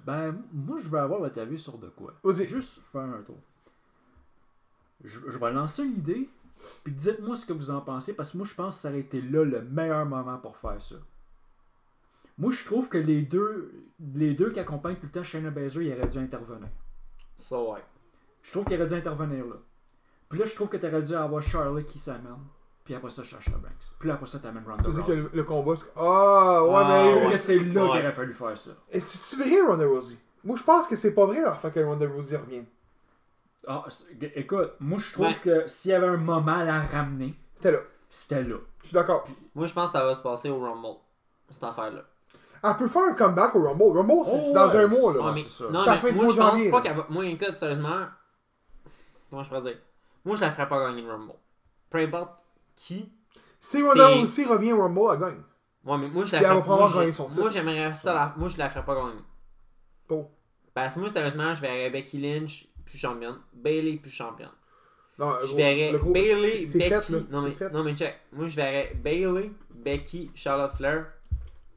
Ben, moi, je veux avoir votre avis sur de quoi. Vas-y. Juste faire un tour. Je, je vais lancer une idée, puis dites-moi ce que vous en pensez, parce que moi, je pense que ça aurait été là le meilleur moment pour faire ça. Moi, je trouve que les deux, les deux qui accompagnent tout le temps Shayna Baszler, ils auraient dû intervenir. Ça, ouais. Je trouve qu'il aurait dû intervenir là. Puis là, je trouve que tu aurais dû avoir Charlotte qui s'amène. Puis après ça, Sasha Banks. Puis après ça, t'amènes Ronda tu sais que Rousey. le, le combat. c'est- Ah, ouais, Ah, mais. C'est là Ouais. qu'il aurait fallu faire ça. Et c'est-tu vrai, Ronda Rousey? Moi, je pense que c'est pas vrai leur fait que Ronda Rousey revienne. Ah, écoute, moi, je trouve Ben- que s'il y avait un moment à la ramener, C'était là. c'était là. Je suis d'accord. Moi, je pense que ça va se passer au Rumble. Cette affaire-là. Elle peut faire un comeback au Rumble. Rumble, c'est Oh, dans ouais. un mois, là. Ouais, mais, c'est ça. non, mais moi, je pense pas qu'elle va. Moi, écoute, sérieusement. Comment je pourrais dire? Moi, je la ferais pas gagner le Rumble. Peu importe qui? Si Ronda Rousey revient au Rumble, elle gagne. Ouais, mais moi, je la ferais probablement moi, j'ai- gagner son titre. Moi, j'aimerais ça. La... Moi, je la ferais pas gagner. Bon. Parce que moi, sérieusement, je verrais Becky Lynch plus championne. Bailey plus championne. Non, Je verrais gros- Bailey, Becky. fait, non, mais, non, mais check. Moi, je verrais Bailey, Becky, Charlotte Flair,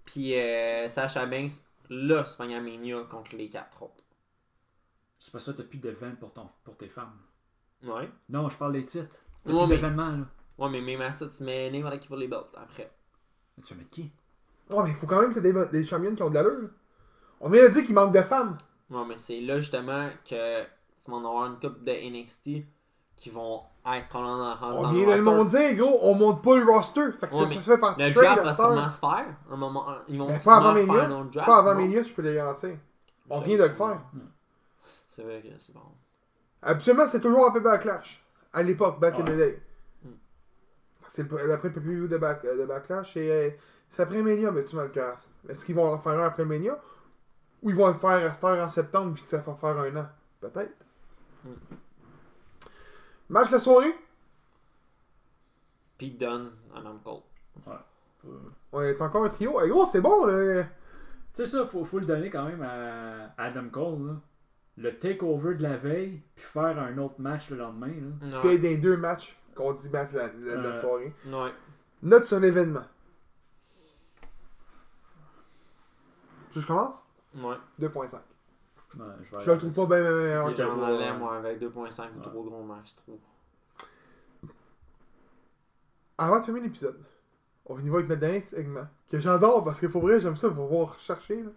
puis euh, Sasha Banks, là, se pogner à Mania contre les quatre autres. C'est pas ça, t'as plus d'événements pour, ton, pour tes femmes. Ouais. Non, je parle des titres. T'as Ouais, plus mais- d'événements, là. Ouais, mais même à ça, tu mets n'importe qui pour les belts après. Mais tu vas mettre qui? Ouais, mais il faut quand même que t'aies des, des championnes qui ont de l'allure. On vient de dire qu'il manque de femmes. Ouais, mais c'est là justement que tu vas en avoir une couple de NXT qui vont être probablement dans, dans On le vient de le monter, gros. On monte pas le roster. Fait que Ouais, ça, se fait par Le trade draft va sûrement se faire. Un moment, ils vont Mais pas avant faire un autre draft. Pas avant? Mania, je peux le garantir. On vient de le faire. C'est vrai que c'est bon. Habituellement, c'est toujours après Backlash. À l'époque, back in the day. C'est l'après PPV de, back, de Backlash. Et euh, c'est après Mania, habituellement, le draft. Est-ce qu'ils vont en faire un après Mania? Ou ils vont le faire à cette heure en septembre, vu que ça va faire un an? Peut-être. Mm. Match la soirée? Pete Dunne, Adam Cole. Euh, On est encore un trio. Eh, gros, c'est bon, là. Tu sais ça, faut, faut le donner quand même à Adam Cole, là. Le takeover de la veille, puis faire un autre match le lendemain, là. Puis Ouais. des deux matchs qu'on dit match de la, la Euh, soirée. Ouais. Note sur l'événement. Je commence? Ouais. 2.5. Ouais, je le trouve pas bien meilleur. Si c'est j'en allais, moi, avec 2.5 ou Ouais. trop gros max, trop. Avant de fermer l'épisode, on y va avec notre dernier segment. Que j'adore parce que pour vrai, j'aime ça pour voir chercher. Là.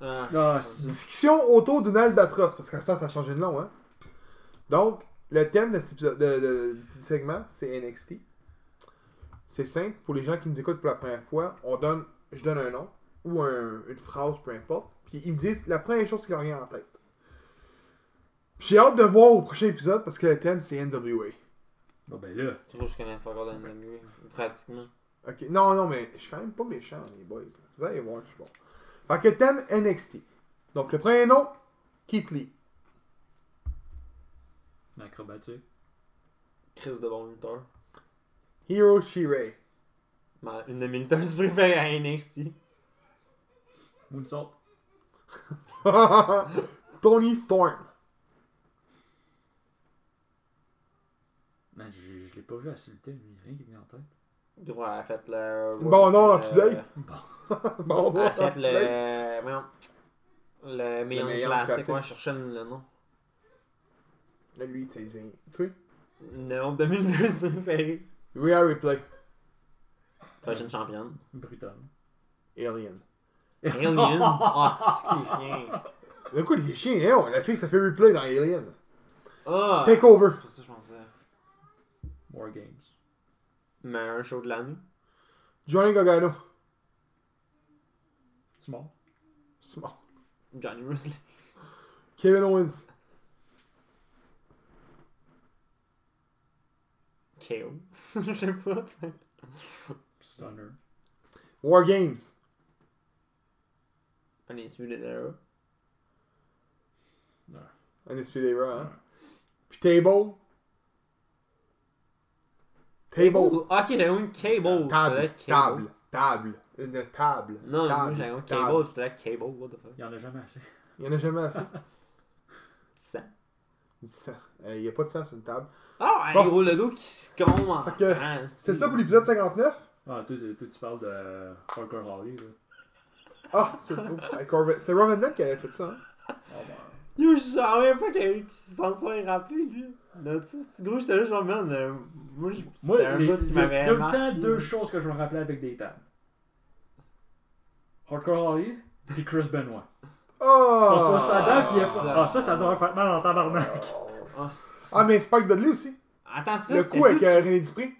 Ah, Ah, Discussion autour d'une albatros. Parce que ça, ça a changé de nom. Hein. Donc, le thème de cet épisode, de, de- de ce segment, c'est NXT. C'est simple. Pour les gens qui nous écoutent pour la première fois, on donne, je donne un nom ou un- une phrase, peu importe. Puis ils me disent la première chose qui leur vient en tête. Puis J'ai hâte de voir au prochain épisode parce que le thème c'est NWA. Bon, ben là. Gros, je connais pas encore la NWA, pratiquement. Ok, non, non, mais je suis quand même pas méchant, les boys. là. Vous allez voir, je suis bon. Fait que thème NXT. Donc le premier nom, Keith Lee. Acrobatique. Chris de bon lutteur. Hiro Shirai. Ma- Une de mes lutteurs préférées à NXT. Moonsault. Tony Storm. Man, je, je l'ai pas vu à Sultan, lui. Rien qui vient en tête. Gros, elle a fait le. Bon, non, en de l'œil. bon, Elle a bon, fait le. Le meilleur classique, classique. ouais, je cherchais le nom. Là, lui, c'est c'est- Tu sais, Non, de mes lutteuses préférées. Rhea Replay. Prochaine championne. Brutal. Alien. Alien? Ah, c'est que c'est chien? De quoi, il est chien, hein? La fille s'appelle Replay dans Alien. Ah, Takeover. C'est pour ça que je pensais. War Games. Meilleur show de l'année. Johnny Gargano. Small. Small. Johnny Wrestling. Kevin Owens. KO. Je sais pas, tu sais. Stunner. War Games. Undisputed Era. Undisputed Era, hein. Puis Table. Table. Ok, j'ai une Cable. Table. Table. Table. Une table. Non, table. j'ai un. Cable, j'étais là, Cable, what the fuck. Il y en a jamais assez. Il y en a jamais assez. Ça. Du sang. Euh, Il y a pas de sang sur une table. Ah, un Bon. gros le dos qui se combe en Fait que, sang, C'est ça pour l'épisode 59? Ah, toi, toi, toi, tu parles de Parker Holly, là. Ah, Corvette. C'est Robin Duck qui avait fait ça. Hein? Oh, ben. Yo, je savais pas qu'il s'en soit rappelé, lui. Ça, c'est gros, j'étais là, genre, man, euh, moi, je- Moi, c'était un bout il qui y a m'avait tout le marqué. temps deux choses que je me rappelais avec des tables. Hardcore Holly, puis Chris Benoit. Oh! Ça, ça, ça date, puis il y a ça. pas- Ah, ça, ça doit faire mal en tabarnak. Ah, c'est- Ah, mais Spike Dudley aussi. Attends, ça, le coup avec euh, René Dupré.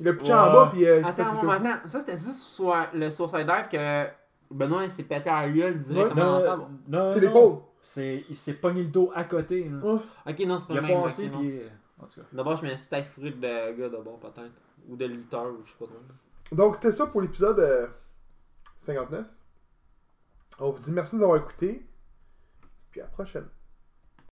Il a pitché Ouais. en bas, puis euh, il Attends, attends. Ça, c'était juste sur le Suicide Dive que Benoît il s'est pété à la gueule directement dans table. non, C'est non. l'épaule. C'est, il s'est pogné le dos à côté. là. Oh. Ok, non, c'est Il pas a le même. passé, ok, non. puis. En tout cas. D'abord, je me suis peut-être fourré de gars d'abord, peut-être. Ou de lutteur, ou je sais pas trop. Donc, c'était ça pour l'épisode euh, 59. On vous dit merci de nous avoir écoutés. Puis à la prochaine.